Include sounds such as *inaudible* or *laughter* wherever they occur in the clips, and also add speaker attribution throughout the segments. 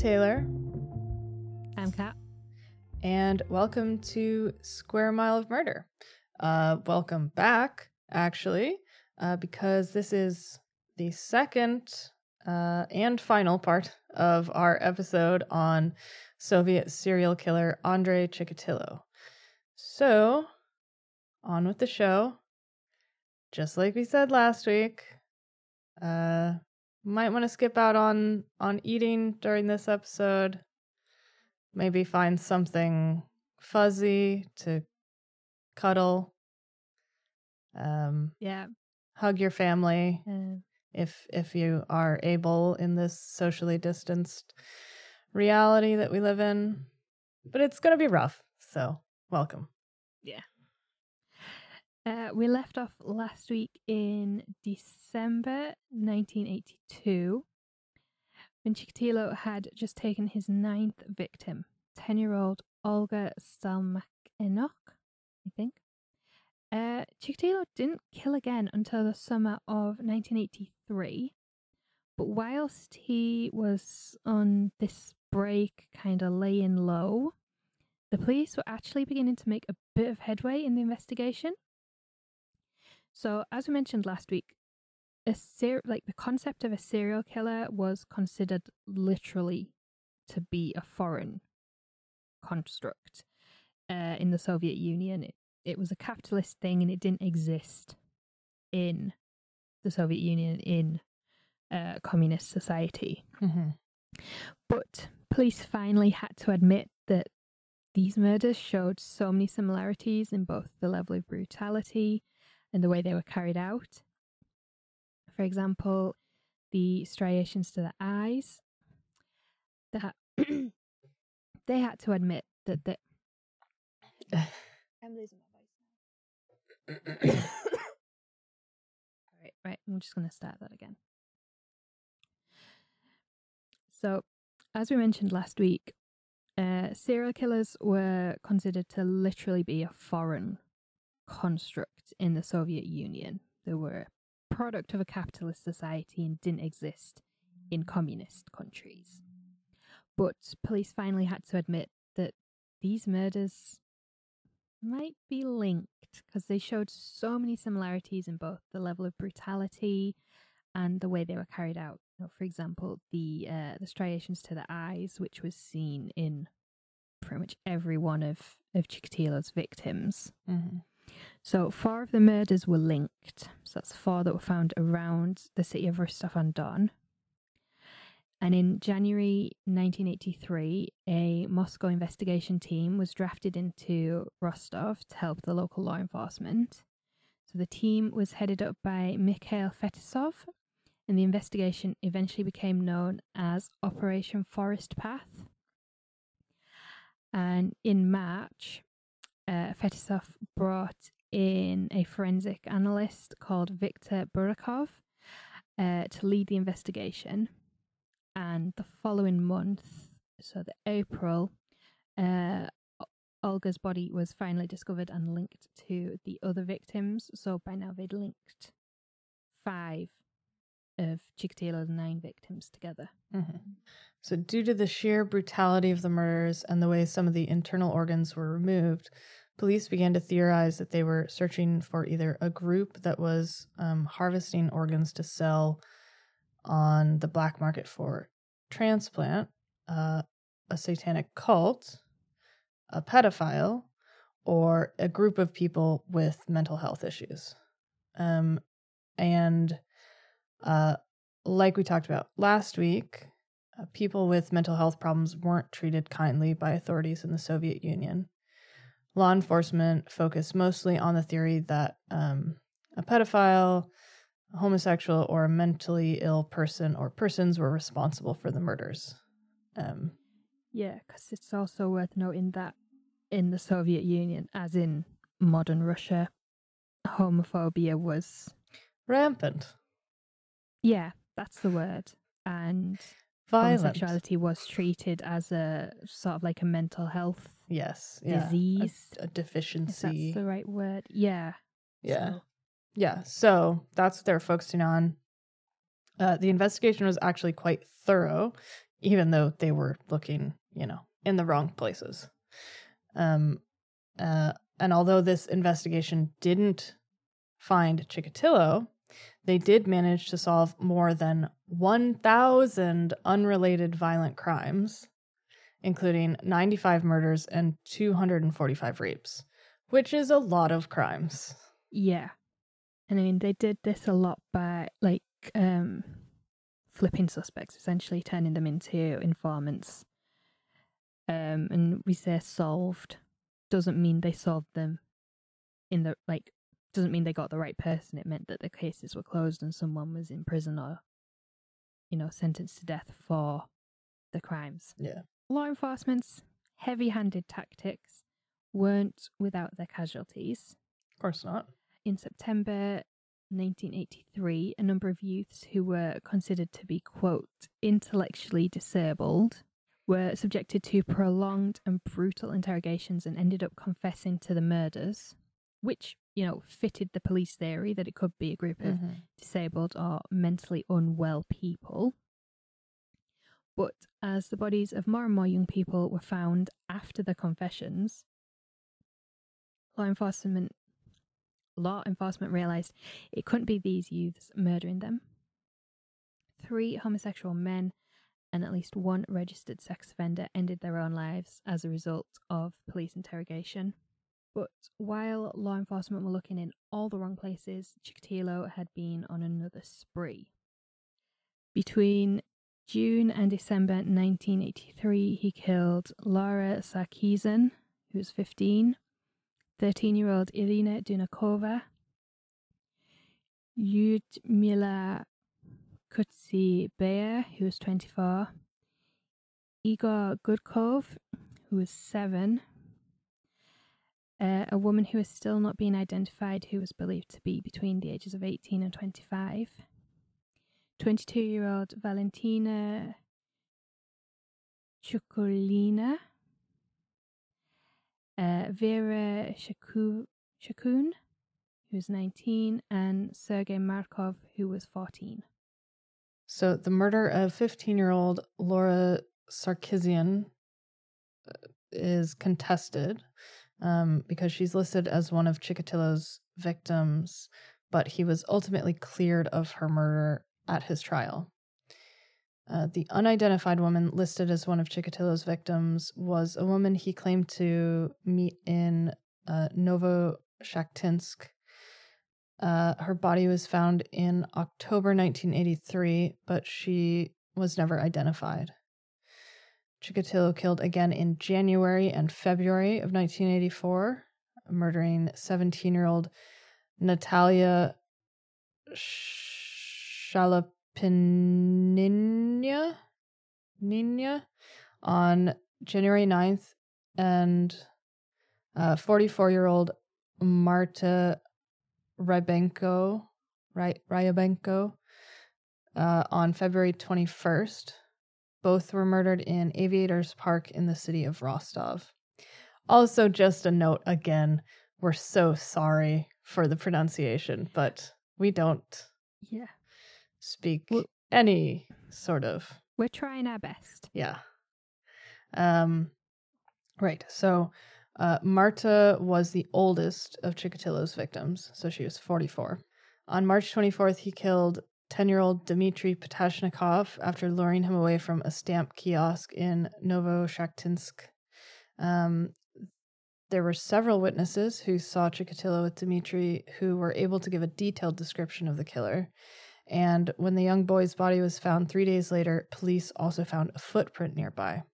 Speaker 1: Taylor,
Speaker 2: I'm Kat.
Speaker 1: and welcome to Square Mile of Murder. Uh, welcome back, actually, uh, because this is the second uh, and final part of our episode on Soviet serial killer Andrei Chikatilo. So, on with the show. Just like we said last week, uh, might want to skip out on on eating during this episode. Maybe find something fuzzy to cuddle. Um,
Speaker 2: Yeah.
Speaker 1: hug your family
Speaker 2: Uh,
Speaker 1: if if you are able in this socially distanced reality that we live in. But it's going to be rough. So, welcome.
Speaker 2: Uh, we left off last week in December 1982 when Chikatilo had just taken his ninth victim, 10 year old Olga Stalmakhinok, I think. Uh, Chikatilo didn't kill again until the summer of 1983. But whilst he was on this break, kind of laying low, the police were actually beginning to make a bit of headway in the investigation. So, as we mentioned last week, a ser- like the concept of a serial killer was considered literally to be a foreign construct uh, in the Soviet Union. It, it was a capitalist thing and it didn't exist in the Soviet Union in uh, communist society.
Speaker 1: Mm-hmm.
Speaker 2: But police finally had to admit that these murders showed so many similarities in both the level of brutality and the way they were carried out. For example, the striations to the eyes, that *clears throat* they had to admit that the. I'm losing my voice now. *coughs* Right, right. I'm just going to start that again. So, as we mentioned last week, uh, serial killers were considered to literally be a foreign construct in the Soviet Union. They were a product of a capitalist society and didn't exist in communist countries. But police finally had to admit that these murders might be linked because they showed so many similarities in both the level of brutality and the way they were carried out. You know, for example, the uh, the striations to the eyes, which was seen in pretty much every one of of Chikatilo's victims.
Speaker 1: Mm-hmm.
Speaker 2: So four of the murders were linked. So that's four that were found around the city of Rostov on Don. And in January 1983, a Moscow investigation team was drafted into Rostov to help the local law enforcement. So the team was headed up by Mikhail Fetisov, and the investigation eventually became known as Operation Forest Path. And in March, uh, Fetisov brought in a forensic analyst called Viktor Burakov uh, to lead the investigation. And the following month, so the April, uh, Olga's body was finally discovered and linked to the other victims. So by now they'd linked five of Chikatilo's nine victims together.
Speaker 1: Mm-hmm. So, due to the sheer brutality of the murders and the way some of the internal organs were removed, police began to theorize that they were searching for either a group that was um, harvesting organs to sell on the black market for transplant, uh, a satanic cult, a pedophile, or a group of people with mental health issues. Um, and uh, like we talked about last week, uh, people with mental health problems weren't treated kindly by authorities in the Soviet Union. Law enforcement focused mostly on the theory that um, a pedophile, a homosexual, or a mentally ill person or persons were responsible for the murders. Um,
Speaker 2: Yeah, because it's also worth noting that in the Soviet Union, as in modern Russia, homophobia was,
Speaker 1: rampant,
Speaker 2: yeah, that's the word. And
Speaker 1: violent.
Speaker 2: homosexuality was treated as a sort of like a mental health
Speaker 1: Yes, yeah, a-
Speaker 2: disease.
Speaker 1: a,
Speaker 2: if
Speaker 1: deficiency.
Speaker 2: that's the right word. Yeah.
Speaker 1: Yeah.
Speaker 2: So-
Speaker 1: Yeah, so that's what they're focusing on. Uh, the investigation was actually quite thorough, even though they were looking, you know, in the wrong places. Um, uh, and although this investigation didn't find Chikatilo, they did manage to solve more than 1,000 unrelated violent crimes, including 95 murders and 245 rapes, which is a lot of crimes.
Speaker 2: Yeah. And I mean, they did this a lot by, like, um, flipping suspects, essentially turning them into informants. Um, and we say solved doesn't mean they solved them in the, like, doesn't mean they got the right person. It meant that the cases were closed and someone was in prison or, you know, sentenced to death for the crimes.
Speaker 1: Yeah.
Speaker 2: Law enforcement's heavy handed tactics weren't without their casualties.
Speaker 1: Of course not.
Speaker 2: In September 1983, a number of youths who were considered to be, quote, intellectually disabled were subjected to prolonged and brutal interrogations and ended up confessing to the murders, which, you know, fitted the police theory that it could be a group of
Speaker 1: Mhm.
Speaker 2: disabled or mentally unwell people. But as the bodies of more and more young people were found after the confessions, law enforcement law enforcement realized it couldn't be these youths murdering them. Three homosexual men and at least one registered sex offender ended their own lives as a result of police interrogation. But while law enforcement were looking in all the wrong places, Chikatilo had been on another spree. Between June and December 1983, he killed Laura Sarkeesian, who was 15, 13 year old Irina Dunakova, Yudmila Kutsi Beyer, who was 24, Igor Gudkov, who was 7, uh, a woman who is still not being identified, who was believed to be between the ages of 18 and 25, 22 year old Valentina Chukulina, uh, Vera Shaku- Shakun, who was 19, and Sergei Markov, who was 14.
Speaker 1: So the murder of 15 year old Laura Sarkisian uh, is contested um, because she's listed as one of Chikatilo's victims, but he was ultimately cleared of her murder at his trial. Uh, the unidentified woman listed as one of Chikatilo's victims was a woman he claimed to meet in uh. Uh, her body was found in October 1983, but she was never identified. Chikatilo killed again in January and February of 1984, murdering 17 year old Natalia Shalapinina Nina on January 9th and 44 year old Marta Rybenko, Ry- Ryabenko uh, on February 21st. Both were murdered in Aviators Park in the city of Rostov. Also, just a note again, we're so sorry for the pronunciation, but we don't
Speaker 2: Yeah.
Speaker 1: Speak
Speaker 2: Well-
Speaker 1: any sort of
Speaker 2: We're trying our best.
Speaker 1: yeah. Um, right. So, uh, Marta was the oldest of Chikatilo's victims, so she was 44. On March 24th, he killed 10 year old Dmitry Patashnikov after luring him away from a stamp kiosk in Novoshakhtinsk. Um, there were several witnesses who saw Chikatilo with Dmitry who were able to give a detailed description of the killer. And when the young boy's body was found three days later, police also found a footprint nearby.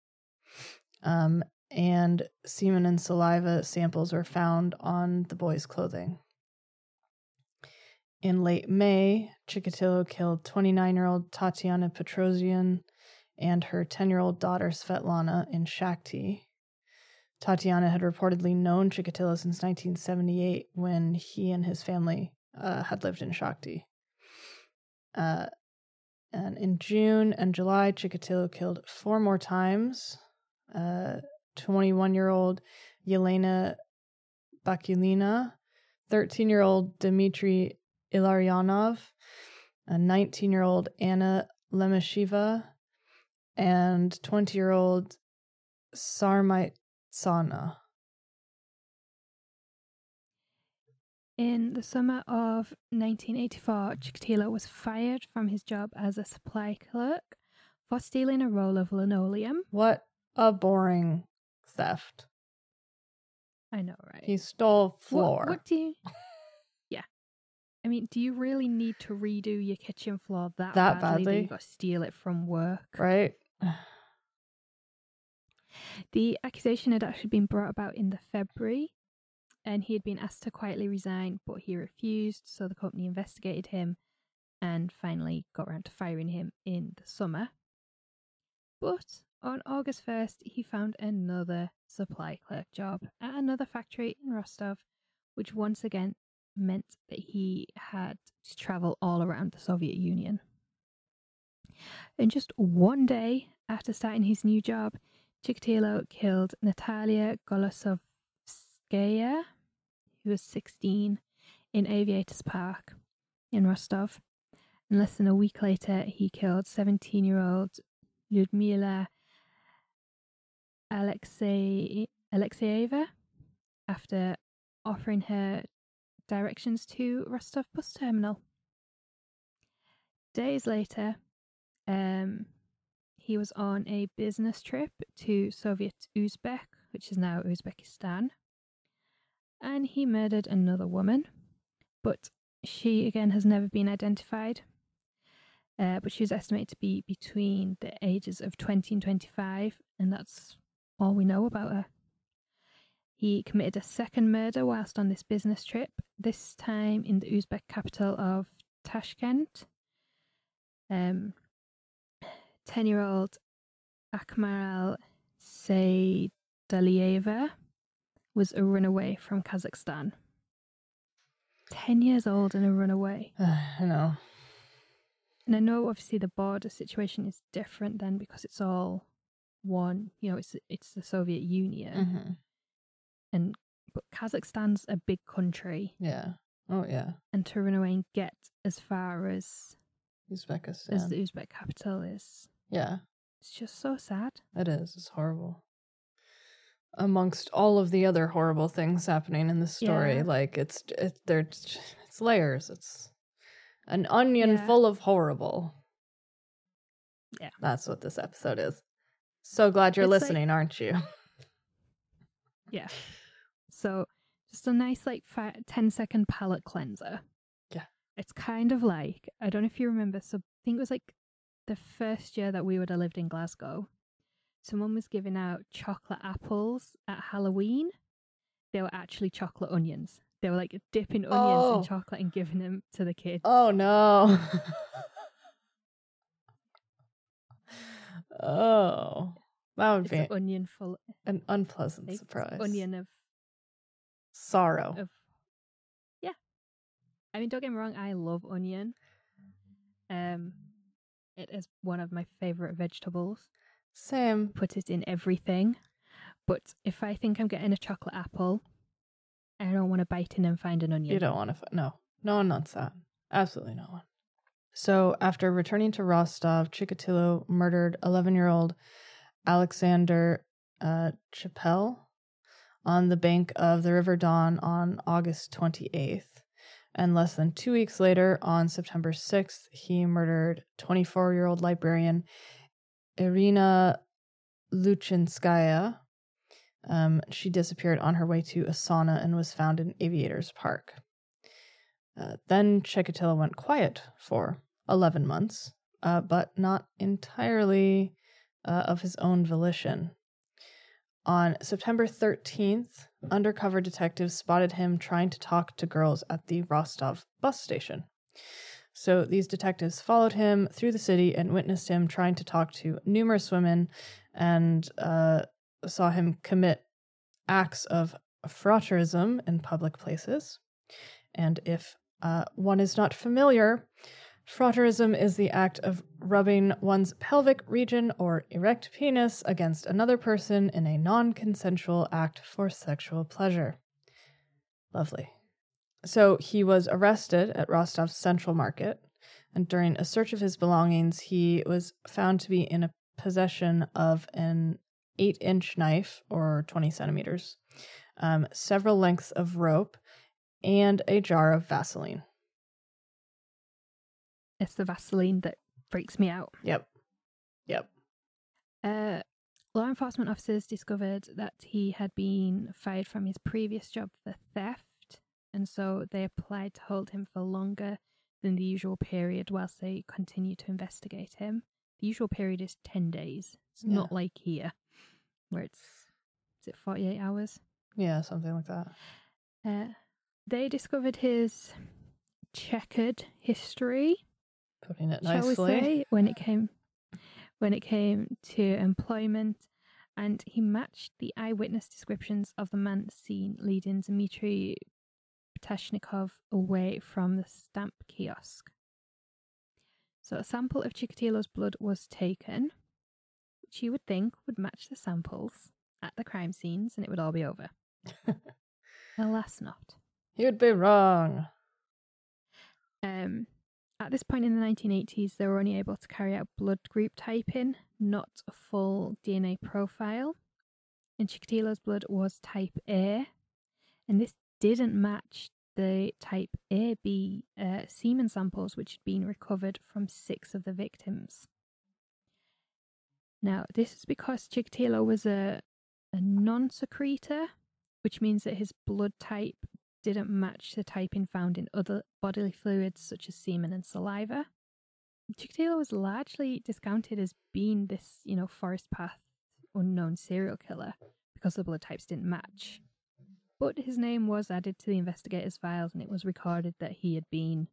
Speaker 1: Um, and semen and saliva samples were found on the boy's clothing. In late May, Chikatilo killed 29 year old Tatiana Petrosian and her 10 year old daughter Svetlana in Shakhty. Tatiana had reportedly known Chikatilo since 1978 when he and his family uh, had lived in Shakhty. Uh, and in June and July, Chikatilo killed four more times. 21 year old Yelena Bakulina, 13 year old Dmitry Ilarionov, a 19 year old Anna Lemeshiva, and 20 year old Sarmaitsana.
Speaker 2: In the summer of 1984, Chikatilo was fired from his job as a supply clerk for stealing a roll of linoleum.
Speaker 1: What a boring theft.
Speaker 2: I know, right?
Speaker 1: He stole floor.
Speaker 2: What, do you? *laughs* Yeah, I mean, do you really need to redo your kitchen floor that,
Speaker 1: That
Speaker 2: badly, that
Speaker 1: badly?
Speaker 2: you got to steal it from work?
Speaker 1: Right? *sighs*
Speaker 2: The accusation had actually been brought about in the February, and he had been asked to quietly resign, but he refused. So the company investigated him, and finally got around to firing him in the summer. But on August first, he found another supply clerk job at another factory in Rostov, which once again meant that he had to travel all around the Soviet Union. In just one day after starting his new job, Chikatilo killed Natalia Golosovskaya, who was 16, in Aviators Park in Rostov. And less than a week later, he killed 17 year old Lyudmila Alexey- Alexeyeva after offering her directions to Rostov bus terminal. Days later, um, he was on a business trip to Soviet Uzbek, which is now Uzbekistan, and he murdered another woman, but she again has never been identified. Uh, but she was estimated to be between the ages of 20 and 25, and that's all we know about her. He committed a second murder whilst on this business trip, this time in the Uzbek capital of Tashkent. Um, 10 year old Akmaral Seydalieva was a runaway from Kazakhstan. 10 years old and a runaway. *sighs*
Speaker 1: I know.
Speaker 2: And I know obviously the border situation is different then because it's all one, you know, it's it's the Soviet Union
Speaker 1: hmm
Speaker 2: and but Kazakhstan's a big country
Speaker 1: Yeah. Oh, yeah.
Speaker 2: and to run away and get as far as
Speaker 1: Uzbekistan.
Speaker 2: as the Uzbek capital is
Speaker 1: yeah,
Speaker 2: it's just so sad.
Speaker 1: it is. It's horrible. Amongst all of the other horrible things happening in the story,
Speaker 2: Yeah.
Speaker 1: like it's it, there's it's layers. It's an onion
Speaker 2: Yeah.
Speaker 1: full of horrible.
Speaker 2: Yeah.
Speaker 1: That's what this episode is. So glad you're
Speaker 2: It's like-
Speaker 1: listening, aren't you?
Speaker 2: Yeah. So just a nice like fi 10 second palate cleanser.
Speaker 1: Yeah.
Speaker 2: It's kind of like I don't know if you remember. So I think it was like the first year that we would have lived in Glasgow. Someone was giving out chocolate apples at Halloween. They were actually chocolate onions. They were like dipping onions
Speaker 1: Oh.
Speaker 2: in chocolate and giving them to the kids.
Speaker 1: Oh no. *laughs* oh. That would
Speaker 2: it's
Speaker 1: be
Speaker 2: an onion full
Speaker 1: an unpleasant
Speaker 2: like,
Speaker 1: surprise.
Speaker 2: onion of
Speaker 1: Sorrow.
Speaker 2: of yeah. I mean, don't get me wrong. I love onion. Um, it is one of my favorite vegetables.
Speaker 1: Same.
Speaker 2: Put it in everything. But if I think I'm getting a chocolate apple, I don't want to bite in and find an onion.
Speaker 1: You don't want to. F- no, no one wants that. Absolutely no one. So, after returning to Rostov, Chikatilo murdered 11 year old Alexander uh, Chappelle on the bank of the River Don on August 28th. And less than two weeks later, on September 6th, he murdered 24 year old librarian Irina Luchinskaya. Um, she disappeared on her way to a sauna and was found in Aviators Park. Uh, then Chikatilo went quiet for 11 months, uh, but not entirely uh, of his own volition. On September 13th, undercover detectives spotted him trying to talk to girls at the Rostov bus station. So these detectives followed him through the city and witnessed him trying to talk to numerous women and uh, saw him commit acts of frotteurism in public places. And if uh, one is not familiar, frotteurism is the act of rubbing one's pelvic region or erect penis against another person in a non consensual act for sexual pleasure. Lovely. So he was arrested at Rostov's Central Market, and during a search of his belongings, he was found to be in a possession of an eight inch knife or 20 centimeters, um, several lengths of rope, and a jar of Vaseline.
Speaker 2: It's the Vaseline that freaks me out.
Speaker 1: Yep. Yep.
Speaker 2: Uh, law enforcement officers discovered that he had been fired from his previous job for theft, and so they applied to hold him for longer than the usual period whilst they continued to investigate him. The usual period is 10 days. It's
Speaker 1: Yeah.
Speaker 2: not like here, where it's, is it 48 hours?
Speaker 1: Yeah, something like that.
Speaker 2: Uh, they discovered his checkered history
Speaker 1: Putting it
Speaker 2: shall we
Speaker 1: nicely.
Speaker 2: say, when it *laughs* came when it came to employment, and he matched the eyewitness descriptions of the man seen leading Dmitry Ptashnikov away from the stamp kiosk. So a sample of Chikatilo's blood was taken, which you would think would match the samples at the crime scenes, and it would all be over. *laughs* Alas, not.
Speaker 1: You'd be wrong.
Speaker 2: Um, at this point in the 1980s, they were only able to carry out blood group typing, not a full DNA profile. And Chikatilo's blood was type A, and this didn't match the type AB uh, semen samples which had been recovered from six of the victims. Now, this is because Chikatilo was a, a non secretor, which means that his blood type didn't match the typing found in other bodily fluids such as semen and saliva. Chikatilo was largely discounted as being this, you know, forest path unknown serial killer because the blood types didn't match. But his name was added to the investigators' files and it was recorded that he had been,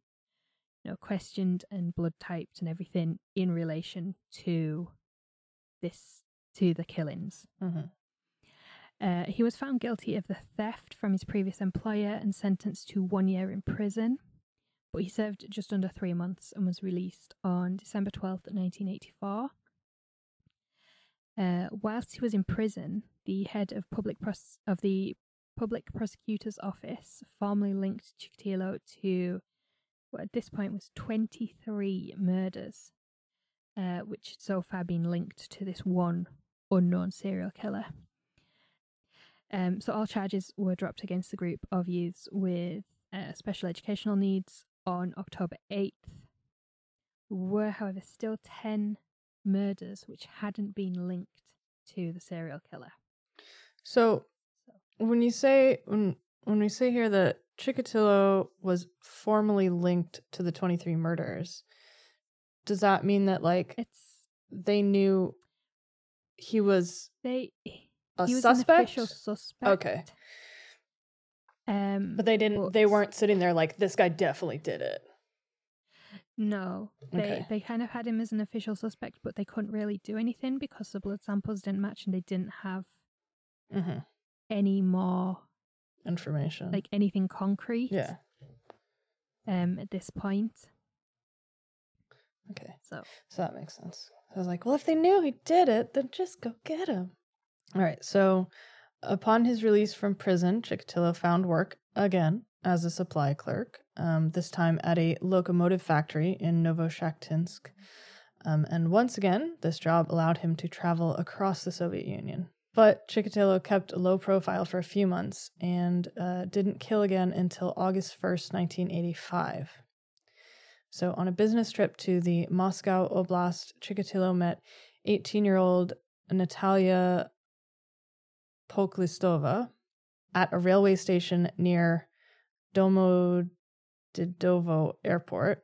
Speaker 2: you know, questioned and blood typed and everything in relation to this to the killings.
Speaker 1: hmm
Speaker 2: Uh, he was found guilty of the theft from his previous employer and sentenced to one year in prison. But he served just under three months and was released on December 12th, 1984. Uh, whilst he was in prison, the head of public pros- of the public prosecutor's office formally linked Chikatilo to what at this point was 23 murders, uh, which had so far been linked to this one unknown serial killer. Um, so all charges were dropped against the group of youths with uh, special educational needs on October 8th. There were, however, still 10 murders which hadn't been linked to the serial killer.
Speaker 1: So when you say when when we say here that Chikatilo was formally linked to the 23 murders, does that mean that like
Speaker 2: It's
Speaker 1: they knew he was
Speaker 2: they
Speaker 1: a
Speaker 2: he was
Speaker 1: suspect?
Speaker 2: official suspect.
Speaker 1: Okay.
Speaker 2: Um
Speaker 1: But they didn't they weren't sitting there like this guy definitely did it.
Speaker 2: No, they
Speaker 1: Okay.
Speaker 2: they kind of had him as an official suspect, but they couldn't really do anything because the blood samples didn't match, and they didn't have
Speaker 1: hmm
Speaker 2: any more
Speaker 1: Information.
Speaker 2: like anything concrete.
Speaker 1: yeah.
Speaker 2: Um, at this point,
Speaker 1: Okay.
Speaker 2: so
Speaker 1: So that makes sense. I was like, well, if they knew he did it, then just go get him. All right. So upon his release from prison, Chikatilo found work again as a supply clerk, um, this time at a locomotive factory in Novoshakhtinsk. Um, and once again, this job allowed him to travel across the Soviet Union. But Chikatilo kept a low profile for a few months and uh, didn't kill again until August 1st, 1985. So, on a business trip to the Moscow Oblast, Chikatilo met 18 year old Natalia Poklistova at a railway station near Domodedovo Airport.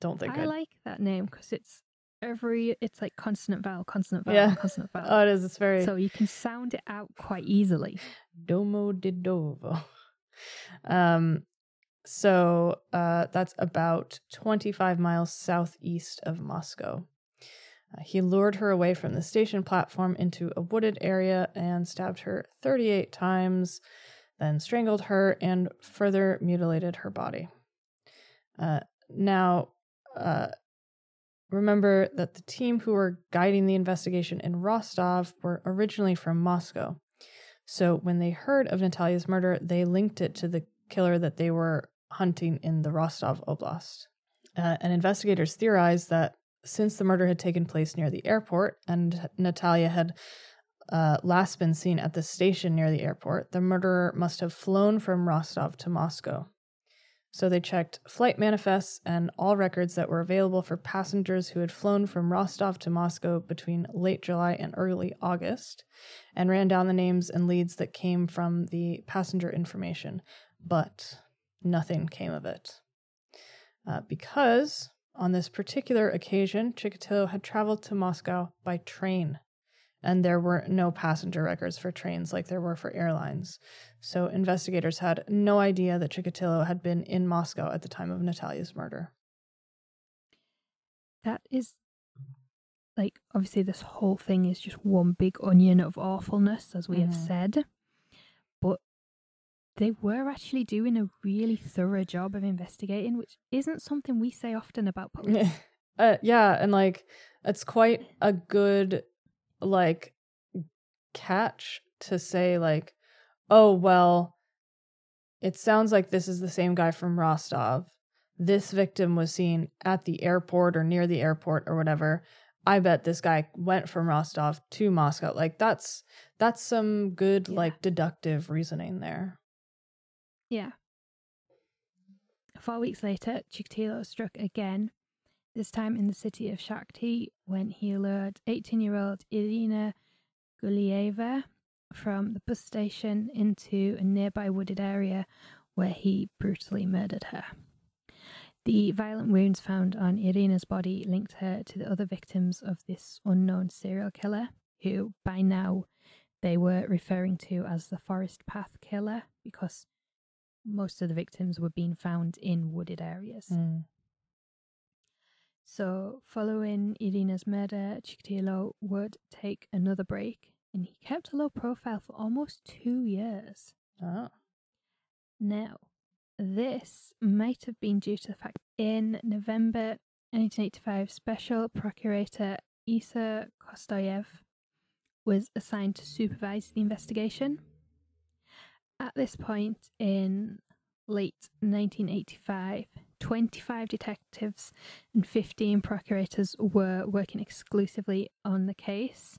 Speaker 1: Don't think
Speaker 2: I
Speaker 1: I'd-
Speaker 2: like that name because it's every it's like consonant vowel, consonant vowel,
Speaker 1: Yeah.
Speaker 2: consonant *laughs* vowel.
Speaker 1: Oh, it is. It's very
Speaker 2: so you can sound it out quite easily.
Speaker 1: Domodedovo. Um, so uh, that's about 25 miles southeast of Moscow. Uh, he lured her away from the station platform into a wooded area and stabbed her 38 times, then strangled her and further mutilated her body. Uh, now, uh, remember that the team who were guiding the investigation in Rostov were originally from Moscow. So when they heard of Natalia's murder, they linked it to the killer that they were hunting in the Rostov Oblast. Uh, and investigators theorized that since the murder had taken place near the airport and Natalia had uh, last been seen at the station near the airport, the murderer must have flown from Rostov to Moscow. So they checked flight manifests and all records that were available for passengers who had flown from Rostov to Moscow between late July and early August and ran down the names and leads that came from the passenger information, but nothing came of it. Uh, because on this particular occasion, Chikatilo had traveled to Moscow by train and there were no passenger records for trains like there were for airlines. So investigators had no idea that Chikatilo had been in Moscow at the time of Natalia's murder.
Speaker 2: That is like obviously this whole thing is just one big onion of awfulness as we mm-hmm. have said. But they were actually doing a really thorough job of investigating, which isn't something we say often about *laughs* police.
Speaker 1: uh, yeah, and like it's quite a good like catch to say like oh well it sounds like this is the same guy from Rostov. This victim was seen at the airport or near the airport or whatever. I bet this guy went from Rostov to Moscow. Like that's that's some good yeah. like deductive reasoning there.
Speaker 2: Yeah. Four weeks later Chikatilo struck again this time in the city of Shakhty when he lured 18 year old Irina Gulieva from the bus station into a nearby wooded area where he brutally murdered her. The violent wounds found on Irina's body linked her to the other victims of this unknown serial killer, who by now they were referring to as the Forest Path Killer because most of the victims were being found in wooded areas. Mm. So, following Irina's murder, Chikatilo would take another break, and he kept a low profile for almost two years.
Speaker 1: Oh.
Speaker 2: Now, this might have been due to the fact in November 1985, Special Procurator Isa Kostoyev was assigned to supervise the investigation. At this point in late 1985, 25 detectives and 15 procurators were working exclusively on the case.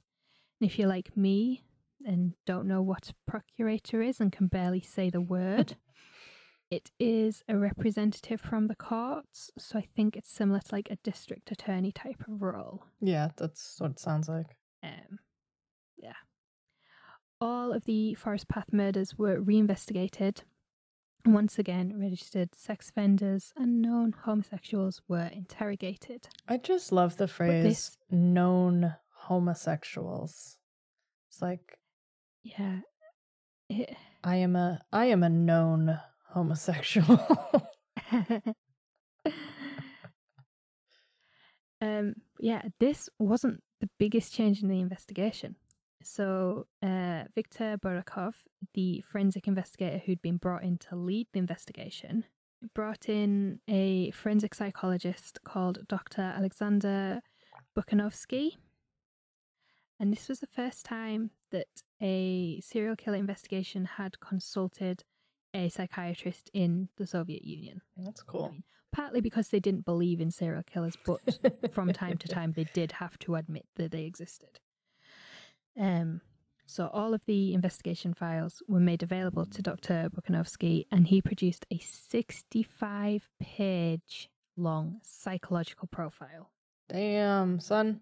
Speaker 2: And if you're like me and don't know what a procurator is and can barely say the word, *laughs* it is a representative from the courts. So I think it's similar to like a district attorney type of role.
Speaker 1: Yeah, that's what it sounds like.
Speaker 2: Um, yeah. All of the Forest Path murders were reinvestigated once again, registered sex offenders and known homosexuals were interrogated.
Speaker 1: I just love the phrase this, known homosexuals. It's like
Speaker 2: Yeah. It,
Speaker 1: I am a I am a known homosexual. *laughs*
Speaker 2: um yeah, this wasn't the biggest change in the investigation. So, uh, Viktor Burakov, the forensic investigator who'd been brought in to lead the investigation, brought in a forensic psychologist called Dr. Alexander Bukhanovsky. And this was the first time that a serial killer investigation had consulted a psychiatrist in the Soviet Union.
Speaker 1: That's cool. I mean,
Speaker 2: partly because they didn't believe in serial killers, but from time to *laughs* time they did have to admit that they existed. Um, so all of the investigation files were made available to Dr. Bukhanovsky, and he produced a 65 page long psychological profile.
Speaker 1: Damn, son.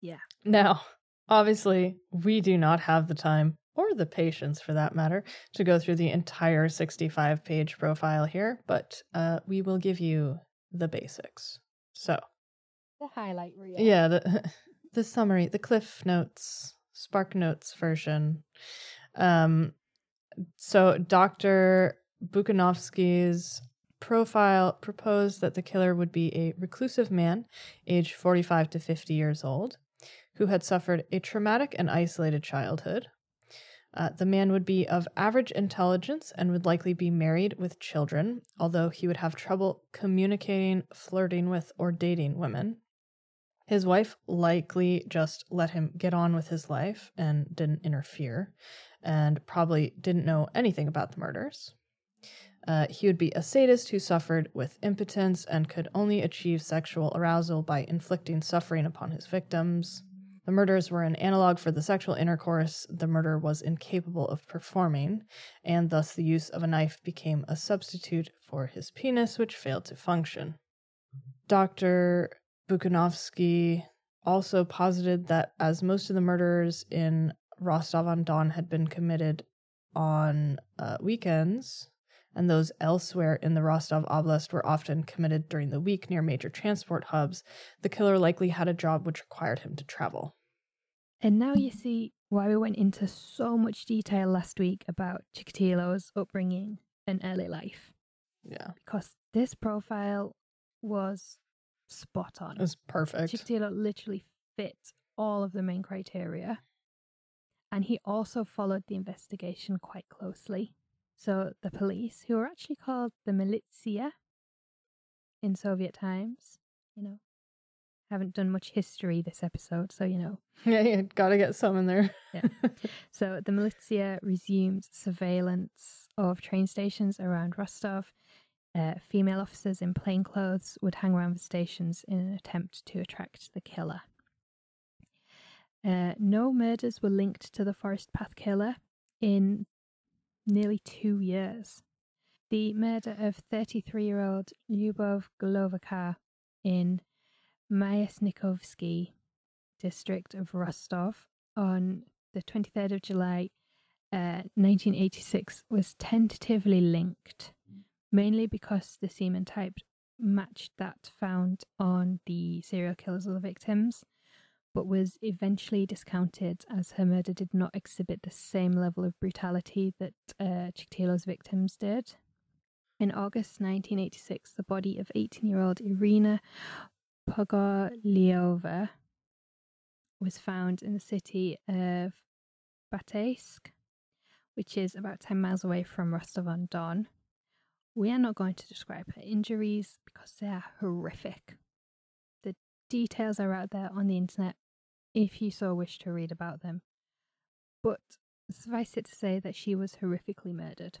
Speaker 2: Yeah.
Speaker 1: Now, obviously, we do not have the time or the patience for that matter to go through the entire 65 page profile here, but uh, we will give you the basics. So,
Speaker 2: the highlight reel.
Speaker 1: Yeah, the, *laughs* the summary, the cliff notes Spark Notes version. Um, so Dr. Bukhanovsky's profile proposed that the killer would be a reclusive man, aged 45 to 50 years old, who had suffered a traumatic and isolated childhood. Uh, the man would be of average intelligence and would likely be married with children, although he would have trouble communicating, flirting with, or dating women. His wife likely just let him get on with his life and didn't interfere, and probably didn't know anything about the murders. Uh, he would be a sadist who suffered with impotence and could only achieve sexual arousal by inflicting suffering upon his victims. The murders were an analog for the sexual intercourse the murderer was incapable of performing, and thus the use of a knife became a substitute for his penis, which failed to function. Dr. Bukhanovsky also posited that as most of the murders in Rostov on Don had been committed on uh, weekends, and those elsewhere in the Rostov Oblast were often committed during the week near major transport hubs, the killer likely had a job which required him to travel.
Speaker 2: And now you see why we went into so much detail last week about Chikatilo's upbringing and early life.
Speaker 1: Yeah.
Speaker 2: Because this profile was spot on.
Speaker 1: It was perfect.
Speaker 2: Chikatilo literally fit all of the main criteria. And he also followed the investigation quite closely. So the police, who were actually called the militia in Soviet times, you know, haven't done much history this episode, so you know. *laughs*
Speaker 1: Yeah, you gotta get some in there.
Speaker 2: Yeah. *laughs* So the militia resumed surveillance of train stations around Rostov. Uh, female officers in plain clothes would hang around the stations in an attempt to attract the killer. Uh, no murders were linked to the Forest Path killer in nearly two years. The murder of 33 year old Lyubov Golovaka in Myasnikovsky district of Rostov on the 23rd of July uh, 1986 was tentatively linked, mainly because the semen type matched that found on the serial killers of the victims, but was eventually discounted as her murder did not exhibit the same level of brutality that uh, Chikatilo's victims did. In August 1986, the body of 18 year old Irina Pogolyova was found in the city of Bataysk, which is about 10 miles away from Rostov on Don. We are not going to describe her injuries because they are horrific. The details are out there on the internet if you so wish to read about them. But suffice it to say that she was horrifically murdered.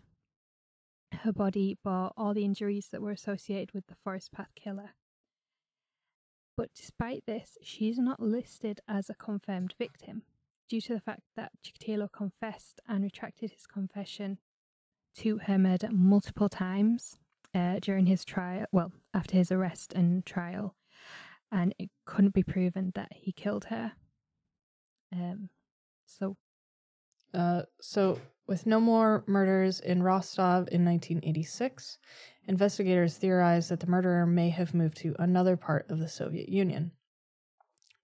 Speaker 2: Her body bore all the injuries that were associated with the Forest Path killer. But despite this, she's not listed as a confirmed victim due to the fact that Chikatilo confessed and retracted his confession to her murder multiple times uh, during his trial, well, after his arrest and trial, and it couldn't be proven that he killed her. Um, so,
Speaker 1: Uh, so, with no more murders in Rostov in 1986, investigators theorized that the murderer may have moved to another part of the Soviet Union.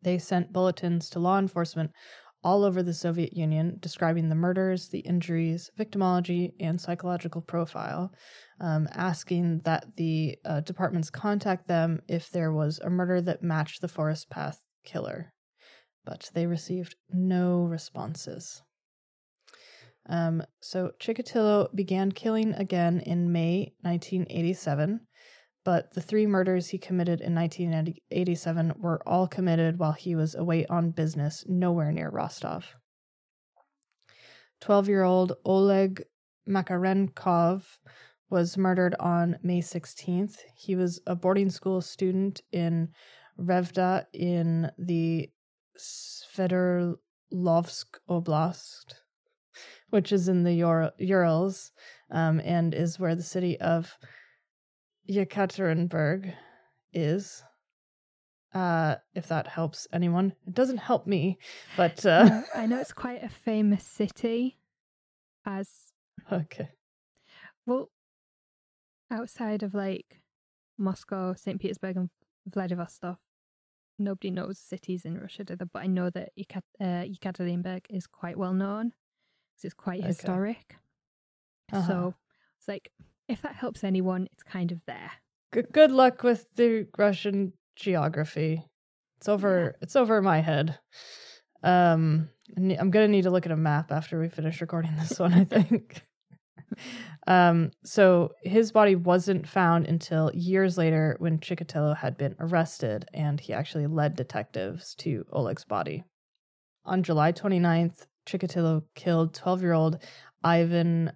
Speaker 1: They sent bulletins to law enforcement all over the Soviet Union describing the murders, the injuries, victimology, and psychological profile, um, asking that the uh, departments contact them if there was a murder that matched the Forest Path killer. But they received no responses. Um, so Chikatilo began killing again in May 1987, but the three murders he committed in 1987 were all committed while he was away on business nowhere near Rostov. 12 year old Oleg Makarenkov was murdered on May 16th. He was a boarding school student in Revda in the Sverdlovsk Oblast which is in the Ur- Urals um, and is where the city of Yekaterinburg is. Uh, if that helps anyone, it doesn't help me, but uh,
Speaker 2: No, I know it's quite a famous city as *laughs*
Speaker 1: okay,
Speaker 2: well outside of like Moscow, St. Petersburg, and Vladivostok. Nobody knows cities in Russia, do they? But I know that Yekat- uh, Yekaterinburg is quite well known because it's quite
Speaker 1: Okay.
Speaker 2: historic.
Speaker 1: Uh-huh.
Speaker 2: So it's like if that helps anyone, it's kind of there.
Speaker 1: good good luck with the Russian geography. It's over. It's over my head. Um, I'm gonna need to look at a map after we finish recording this one. I think. *laughs* um, so his body wasn't found until years later when Chikatilo had been arrested, and he actually led detectives to Oleg's body. On July 29th, Chikatilo killed 12 year old Ivan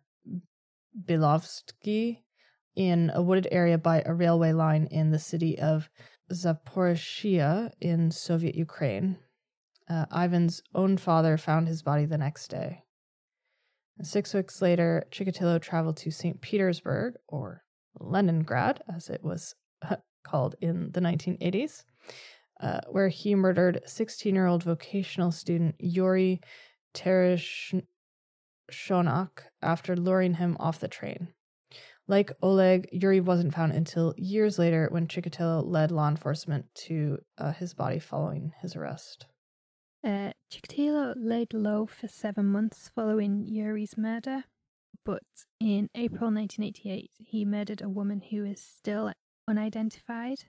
Speaker 1: Bilovsky in a wooded area by a railway line in the city of Zaporizhia in Soviet Ukraine. Uh, Ivan's own father found his body the next day. And six weeks later, Chikatilo traveled to St. Petersburg, or Leningrad, as it was called in the 1980s, uh, where he murdered 16 year old vocational student Yuri Tereshchonok after luring him off the train. Like Oleg, Yuri wasn't found until years later when Chikatilo led law enforcement to uh, his body following his arrest.
Speaker 2: Uh, Chikatilo laid low for seven months following Yuri's murder, but in April 1988, he murdered a woman who is still unidentified.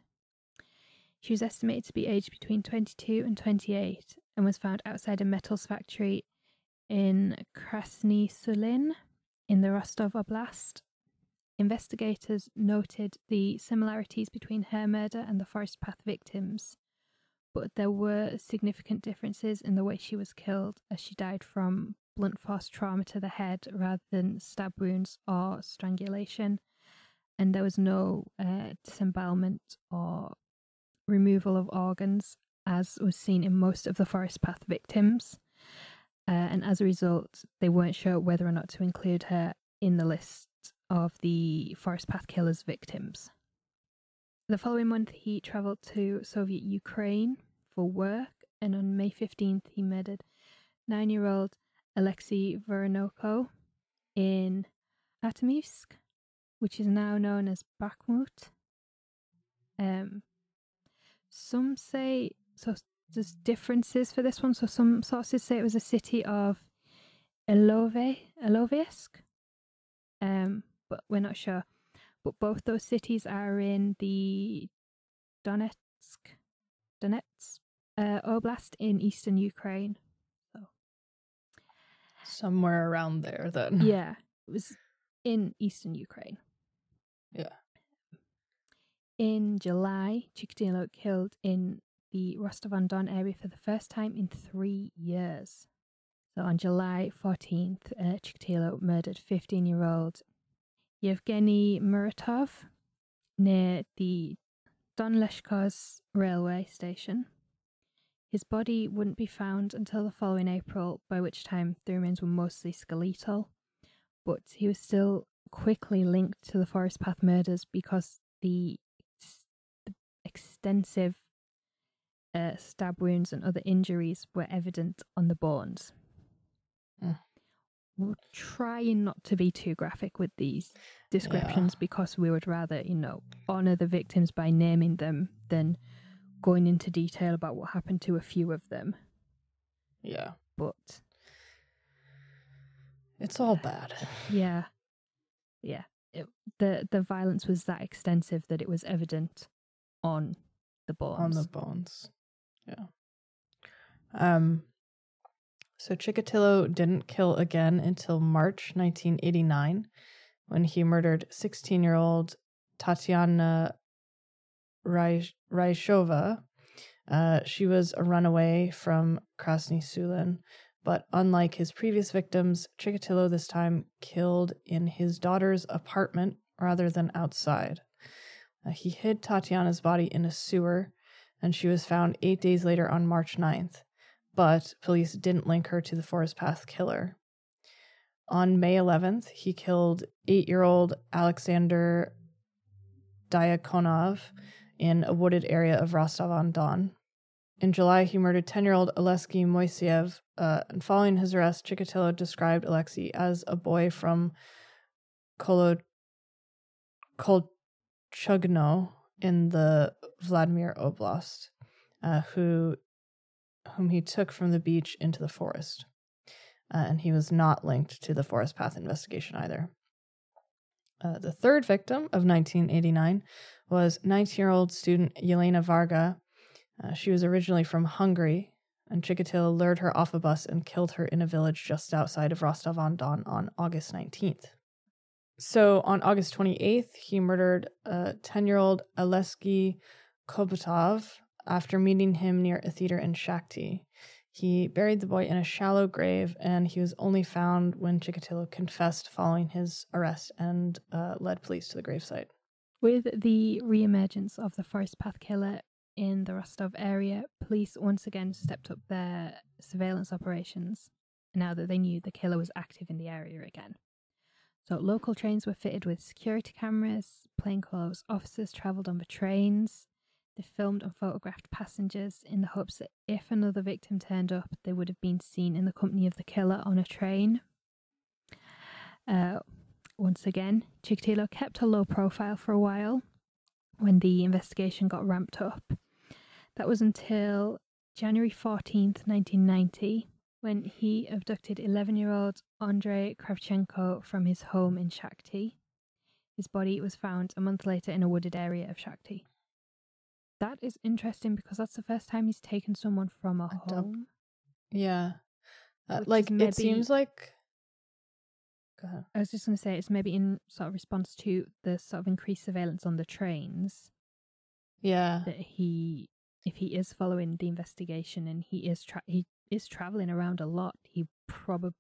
Speaker 2: She was estimated to be aged between 22 and 28 and was found outside a metals factory in Krasny Sulin in the Rostov Oblast. Investigators noted the similarities between her murder and the Forest Path victims, but there were significant differences in the way she was killed, as she died from blunt force trauma to the head rather than stab wounds or strangulation. And there was no uh, disembowelment or removal of organs, as was seen in most of the Forest Path victims. Uh, and as a result, they weren't sure whether or not to include her in the list of the Forest Path Killers victims. The following month, he travelled to Soviet Ukraine for work, and on May 15th, he murdered nine year old Alexei Voronoko in Artemivsk, which is now known as Bakhmut. Um, some say so. There's differences for this one. So some sources say it was a city of Elove, Ilovaisk, um, but we're not sure. But both those cities are in the Donetsk, Donetsk uh, Oblast in eastern Ukraine. So
Speaker 1: somewhere around there, then. *laughs*
Speaker 2: Yeah, it was in eastern Ukraine.
Speaker 1: Yeah.
Speaker 2: In July, Chikatilo killed in the Rostov-on-Don area for the first time in three years. So on July 14th, uh, Chikatilo murdered 15-year-old Yevgeny Muratov near the Donleskhoz railway station. His body wouldn't be found until the following April, by which time the remains were mostly skeletal, but he was still quickly linked to the Forest Path murders because the, the extensive uh, stab wounds and other injuries were evident on the bones. Mm. We're trying not to be too graphic with these descriptions yeah. because we would rather, you know, honor the victims by naming them than going into detail about what happened to a few of them.
Speaker 1: Yeah.
Speaker 2: But
Speaker 1: it's all *sighs* bad.
Speaker 2: Yeah. Yeah. It, the the violence was that extensive that it was evident on the bones.
Speaker 1: On the bones. Yeah. Um so Chikatilo didn't kill again until March 1989 when he murdered 16-year-old Tatiana Ryzhova. Uh, she was a runaway from Krasny Sulin, but unlike his previous victims, Chikatilo this time killed in his daughter's apartment rather than outside. Uh, he hid Tatiana's body in a sewer, and she was found eight days later on March 9th, but police didn't link her to the Forest Path killer. On May 11th, he killed eight year old Alexander Diakonov in a wooded area of Rostov on Don. In July, he murdered 10 year old Alexei Moiseev, uh, and following his arrest, Chikatilo described Alexei as a boy from Kolo- Kolchugno in the Vladimir Oblast, uh, who whom he took from the beach into the forest. Uh, and he was not linked to the Forest Path investigation either. Uh, the third victim of 1989 was 19 year old student Yelena Varga. Uh, she was originally from Hungary, and Chikatilo lured her off a bus and killed her in a village just outside of Rostov on Don on August 19th. So on August 28th, he murdered a 10 year old Alesky Kobutov after meeting him near a theater in Shakhty. He buried the boy in a shallow grave, and he was only found when Chikatilo confessed following his arrest and uh, led police to the gravesite.
Speaker 2: With the reemergence of the forest path killer in the Rostov area, police once again stepped up their surveillance operations now that they knew the killer was active in the area again. So, local trains were fitted with security cameras, plainclothes officers travelled on the trains. They filmed and photographed passengers in the hopes that if another victim turned up, they would have been seen in the company of the killer on a train. Uh, once again, Chikatilo kept a low profile for a while when the investigation got ramped up. That was until January 14th, 1990, when he abducted 11 year old Andrei Kravchenko from his home in Shakhty. His body was found a month later in a wooded area of Shakhty. That is interesting because that's the first time he's taken someone from a,
Speaker 1: A
Speaker 2: home.
Speaker 1: Yeah. Uh, like,
Speaker 2: maybe-
Speaker 1: it seems like. Go ahead.
Speaker 2: I was just going to say it's maybe in sort of response to the sort of increased surveillance on the trains
Speaker 1: Yeah.
Speaker 2: that he, if he is following the investigation and he is tra- he is traveling around a lot, he probably,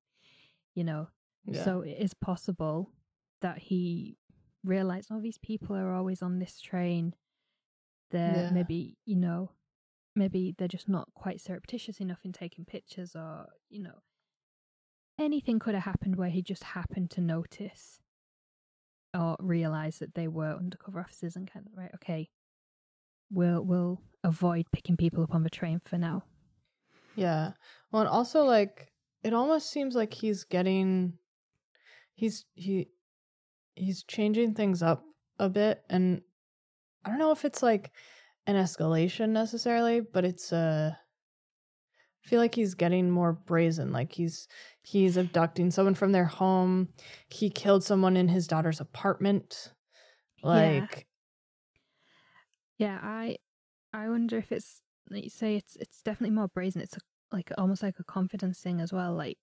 Speaker 2: you know,
Speaker 1: yeah.
Speaker 2: So it is possible that he realized, oh, these people are always on this train. They're
Speaker 1: Yeah.
Speaker 2: maybe, you know, maybe they're just not quite surreptitious enough in taking pictures, or, you know, anything could have happened where he just happened to notice or realize that they were undercover officers and kind of, right, okay, we'll, we'll avoid picking people up on the train for now.
Speaker 1: Yeah. Well, and also like it almost seems like he's getting he's he he's changing things up a bit and I don't know if it's like an escalation necessarily, but it's uh I feel like he's getting more brazen. Like he's he's abducting someone from their home. He killed someone in his daughter's apartment.
Speaker 2: Like Yeah.
Speaker 1: Like
Speaker 2: Yeah, I I wonder if it's like you say it's it's definitely more brazen. It's a, like almost like a confidence thing as well. Like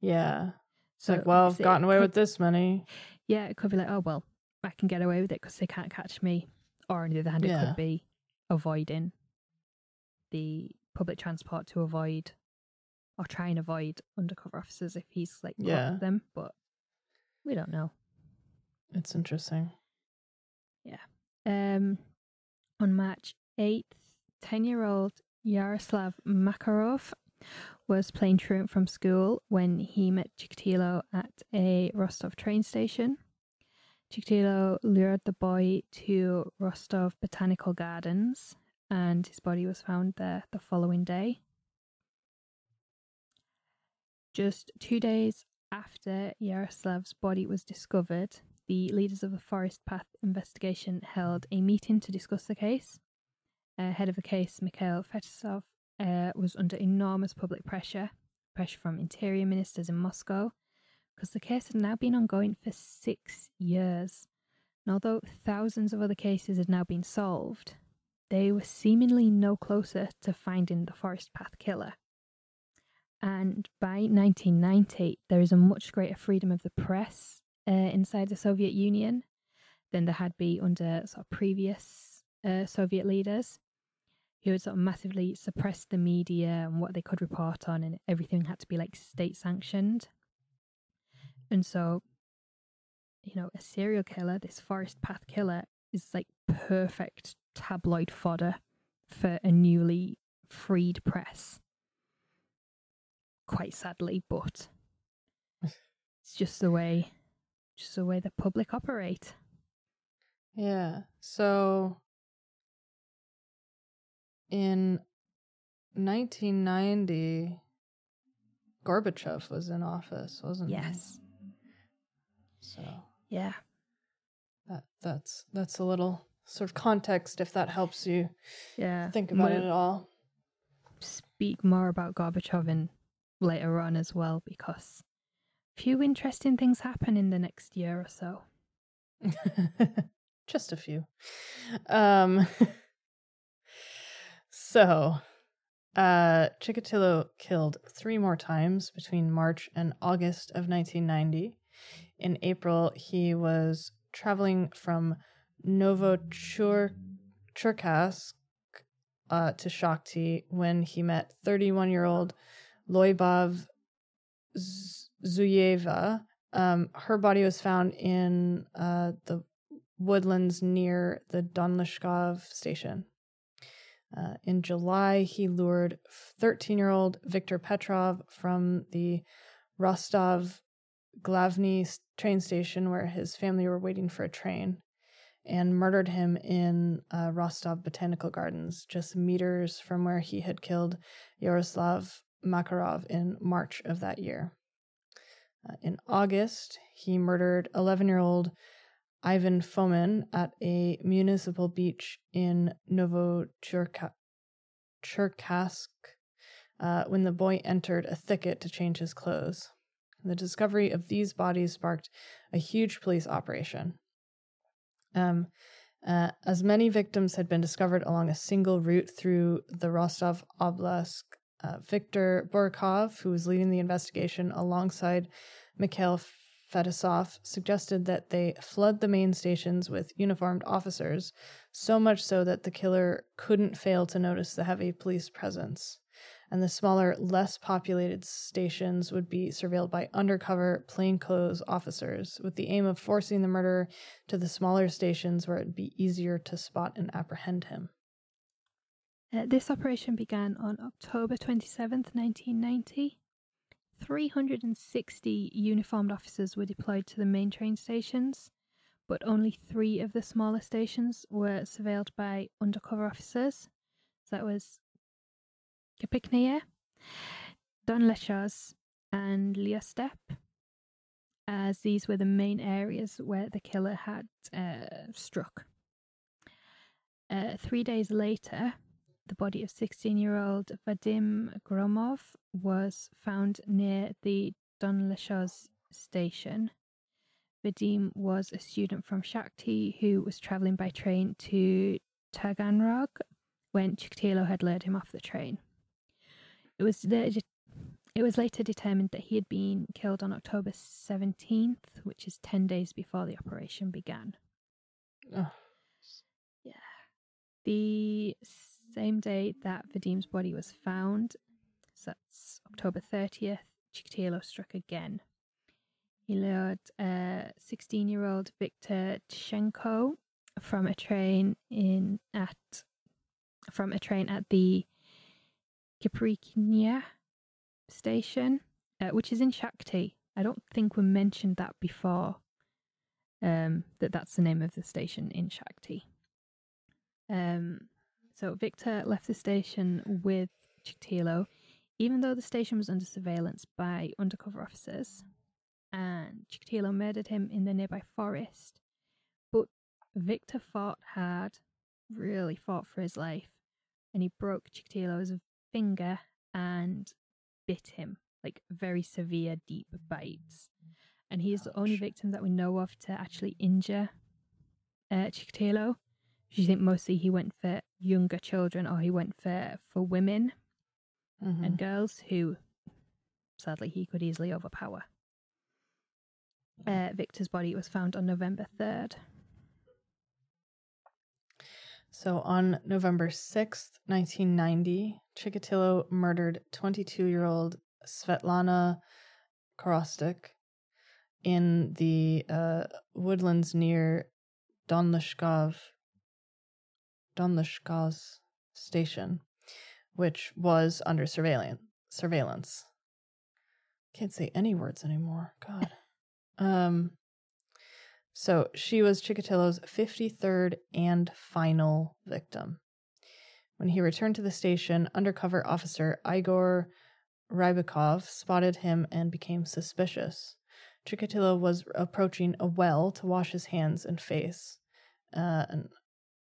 Speaker 1: yeah. It's
Speaker 2: so
Speaker 1: like, well, I've gotten away
Speaker 2: could-
Speaker 1: with this many.
Speaker 2: Yeah, it could be like, oh well, I can get away with it because they can't catch me. Or on the other hand, it
Speaker 1: Yeah.
Speaker 2: could be avoiding the public transport to avoid or try and avoid undercover officers if he's like
Speaker 1: Yeah.
Speaker 2: them. But we don't know.
Speaker 1: It's interesting. Yeah.
Speaker 2: Um, on March 8th, 10 year old Yaroslav Makarov was playing truant from school when he met Chikatilo at a Rostov train station. Chikatilo lured the boy to Rostov Botanical Gardens and his body was found there the following day. Just two days after Yaroslav's body was discovered, the leaders of the Forest Path investigation held a meeting to discuss the case. Uh, head of the case, Mikhail Fetisov, uh, was under enormous public pressure, pressure from interior ministers in Moscow, because the case had now been ongoing for six years. And although thousands of other cases had now been solved, they were seemingly no closer to finding the Forest Path killer. And by 1990, there is a much greater freedom of the press uh, inside the Soviet Union than there had been under sort of previous uh, Soviet leaders, who had sort of massively suppressed the media and what they could report on, and everything had to be like state sanctioned. And so, you know, a serial killer, this forest path killer, is like perfect tabloid fodder for a newly freed press. Quite sadly, but it's just the way just the way the public operate.
Speaker 1: Yeah. So in 1990, Gorbachev was in office, wasn't he?
Speaker 2: Yes.
Speaker 1: So
Speaker 2: Yeah.
Speaker 1: that that's that's a little sort of context if that helps you
Speaker 2: Yeah.
Speaker 1: think about it at all.
Speaker 2: Speak more about Gorbachev in later on as well because few interesting things happen in the next year or so. *laughs*
Speaker 1: Just a few. Um *laughs* so uh Chikatilo killed three more times between March and August of 1990. In April, he was traveling from Novocherkassk uh, to Shakhty when he met 31 year old Lyubov Zuyeva. Um, her body was found in uh, the woodlands near the Donleshkov station. Uh, in July, he lured 13 year old Viktor Petrov from the Rostov Glavny train station where his family were waiting for a train and murdered him in uh, Rostov Botanical Gardens, just meters from where he had killed Yaroslav Makarov in March of that year. Uh, in August, he murdered 11 year old Ivan Fomin at a municipal beach in Novocherkassk uh, when the boy entered a thicket to change his clothes. The discovery of these bodies sparked a huge police operation. Um, uh, as many victims had been discovered along a single route through the Rostov Oblast, uh, Viktor Burakov, who was leading the investigation alongside Mikhail Fetisov, suggested that they flood the main stations with uniformed officers, so much so that the killer couldn't fail to notice the heavy police presence and the smaller, less populated stations would be surveilled by undercover plainclothes officers with the aim of forcing the murderer to the smaller stations where it'd be easier to spot and apprehend him.
Speaker 2: Uh, this operation began on October 27th, 1990. 360 uniformed officers were deployed to the main train stations, but only three of the smaller stations were surveilled by undercover officers. So that was Kapiknaya, Donleskhoz, and Lesostep, as these were the main areas where the killer had uh, struck. Uh, three days later, the body of 16 year old Vadim Gromov was found near the Donleskhoz station. Vadim was a student from Shakhty who was traveling by train to Taganrog when Chikatilo had lured him off the train. It was it was later determined that he had been killed on October 17th, which is 10 days before the operation began. Oh. Yeah. The same day that Vadim's body was found, so that's October 30th, Chikatilo struck again. He lured 16 year old Viktor Tishchenko from a train in at from a train at the Kipriknya station, uh, which is in Shakhty. I don't think we mentioned that before. Um, that that's the name of the station in Shakhty. Um, so Victor left the station with Chikatilo, even though the station was under surveillance by undercover officers, and Chikatilo murdered him in the nearby forest. But Victor fought hard, really fought for his life, and he broke Chikatilo's finger and bit him, like very severe, deep bites. And he's the only victim that we know of to actually injure uh, Chikatilo. Do you think mostly he went for younger children or he went for, for women mm-hmm. and girls who sadly he could easily overpower? Uh, Victor's body was found on November 3rd.
Speaker 1: So on November 6th, 1990, Chikatilo murdered 22 year old Svetlana Korostik in the uh, woodlands near Donleshkov, Donleshkov's station, which was under surveillance. Surveillance. Can't say any words anymore. God. Um, so she was Chikatilo's 53rd and final victim. When he returned to the station, undercover officer Igor Rybakov spotted him and became suspicious. Chikatilo was approaching a well to wash his hands and face. Uh, and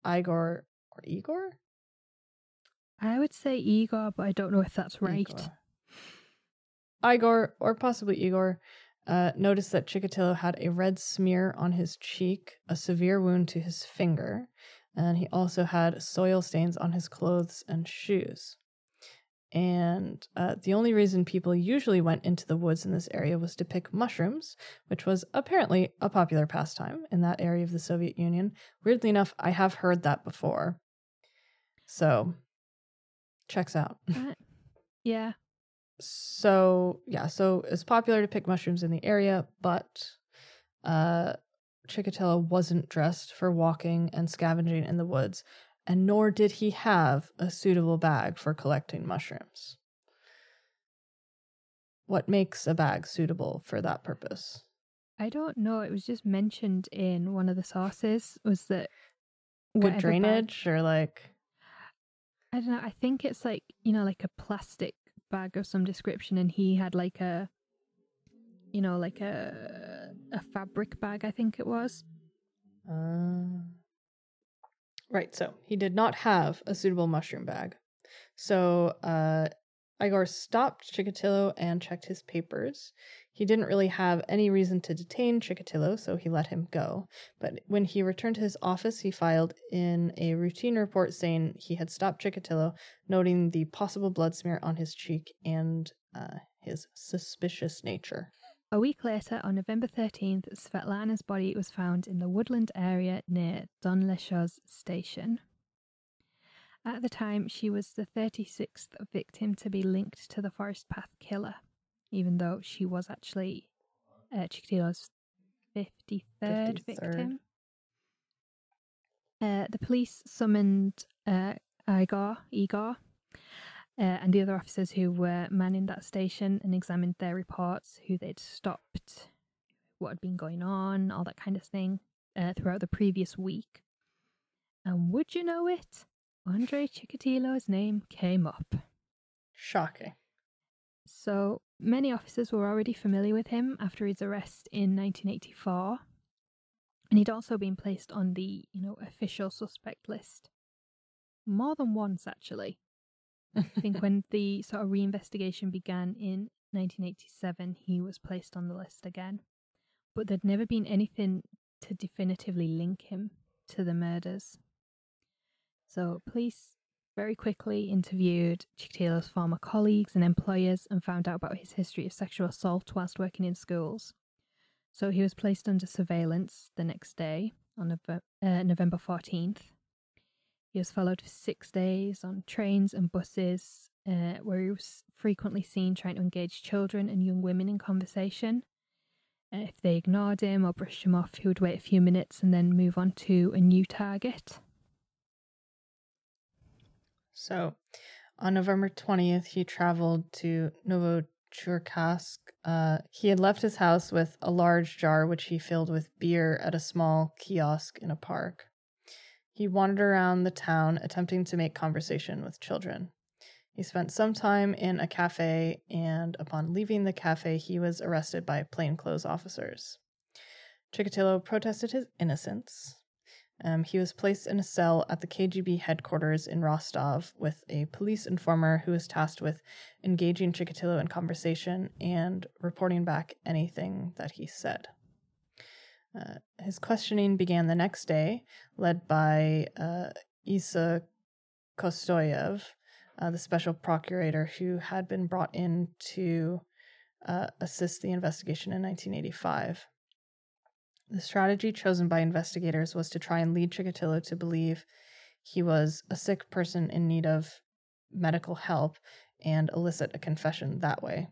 Speaker 1: Igor or Igor?
Speaker 2: I would say Igor, but I don't know if that's right.
Speaker 1: Igor, Igor or possibly Igor uh, noticed that Chikatilo had a red smear on his cheek, a severe wound to his finger, and he also had soil stains on his clothes and shoes. And uh, the only reason people usually went into the woods in this area was to pick mushrooms, which was apparently a popular pastime in that area of the Soviet Union. Weirdly enough, I have heard that before. So Checks out. *laughs*
Speaker 2: Yeah.
Speaker 1: So, yeah, so it's popular to pick mushrooms in the area, but uh, Chikatilo wasn't dressed for walking and scavenging in the woods, and nor did he have a suitable bag for collecting mushrooms. What makes a bag suitable for that purpose?
Speaker 2: I don't know. It was just mentioned in one of the sources was that
Speaker 1: Good
Speaker 2: whatever bag-
Speaker 1: drainage or like
Speaker 2: I don't know. I think it's like you know, like a plastic bag of some description, and he had like a, you know, like a a fabric bag. I think it was.
Speaker 1: Uh, right, so he did not have a suitable mushroom bag. So uh, Igor stopped Chikatilo and checked his papers. He didn't really have any reason to detain Chikatilo, so he let him go. But when he returned to his office, he filed in a routine report saying he had stopped Chikatilo, noting the possible blood smear on his cheek and uh, his suspicious nature.
Speaker 2: A week later, on November 13th, Svetlana's body was found in the woodland area near Don Donleskhoz station. At the time, she was the 36th victim to be linked to the Forest Path killer, even though she was actually uh, Chikatilo's 53rd,
Speaker 1: 53rd.
Speaker 2: victim. Uh, the police summoned uh, Igor, Igor uh, and the other officers who were manning that station and examined their reports, who they'd stopped, what had been going on, all that kind of thing uh, throughout the previous week. And would you know it? Andre Chikatilo's name came up.
Speaker 1: Shocking.
Speaker 2: So many officers were already familiar with him after his arrest in 1984, and he'd also been placed on the, you know, official suspect list more than once actually. I think when *laughs* the sort of reinvestigation began in 1987, he was placed on the list again. But there'd never been anything to definitively link him to the murders. So police very quickly interviewed Chikatilo's former colleagues and employers and found out about his history of sexual assault whilst working in schools. So he was placed under surveillance the next day on Nove- uh, November 14th. He was followed for six days on trains and buses, uh, where he was frequently seen trying to engage children and young women in conversation. Uh, if they ignored him or brushed him off, he would wait a few minutes and then move on to a new target.
Speaker 1: So, on November 20th, he traveled to Novocherkassk. Uh, he had left his house with a large jar, which he filled with beer at a small kiosk in a park. He wandered around the town, attempting to make conversation with children. He spent some time in a cafe, and upon leaving the cafe, he was arrested by plainclothes officers. Chikatilo protested his innocence. Um, he was placed in a cell at the KGB headquarters in Rostov with a police informer who was tasked with engaging Chikatilo in conversation and reporting back anything that he said. Uh, his questioning began the next day, led by uh, Isa Kostoyev, uh, the special procurator who had been brought in to uh, assist the investigation in 1985. The strategy chosen by investigators was to try and lead Chikatilo to believe he was a sick person in need of medical help and elicit a confession that way.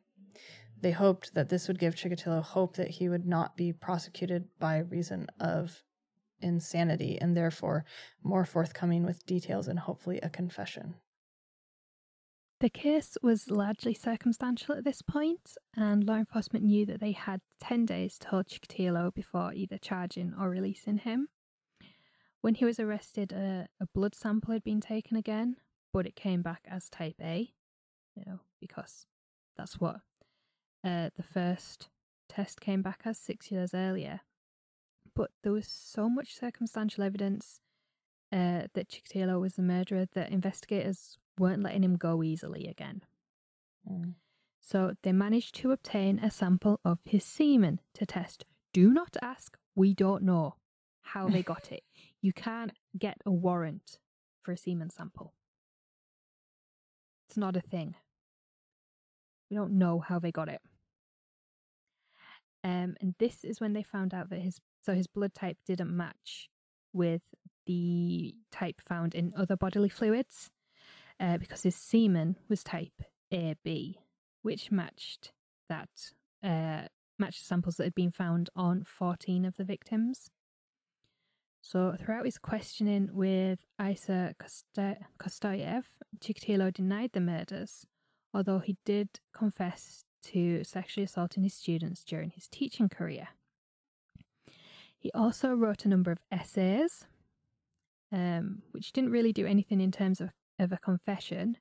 Speaker 1: They hoped that this would give Chikatilo hope that he would not be prosecuted by reason of insanity and therefore more forthcoming with details and hopefully a confession.
Speaker 2: The case was largely circumstantial at this point, and law enforcement knew that they had 10 days to hold Chikatilo before either charging or releasing him. When he was arrested, a, a blood sample had been taken again, but it came back as type A, you know, because that's what uh, the first test came back as six years earlier. But there was so much circumstantial evidence uh, that Chikatilo was the murderer that investigators weren't letting him go easily again.
Speaker 1: Mm.
Speaker 2: So they managed to obtain a sample of his semen to test. Do not ask, we don't know how they got it. *laughs* You can't get a warrant for a semen sample. It's not a thing. We don't know how they got it. Um, and this is when they found out that his so his blood type didn't match with the type found in other bodily fluids. Uh, because his semen was type AB, which matched that uh, matched the samples that had been found on 14 of the victims. So, throughout his questioning with Isa Kostoyev, Chikatilo denied the murders, although he did confess to sexually assaulting his students during his teaching career. He also wrote a number of essays, um, which didn't really do anything in terms of, of a confession,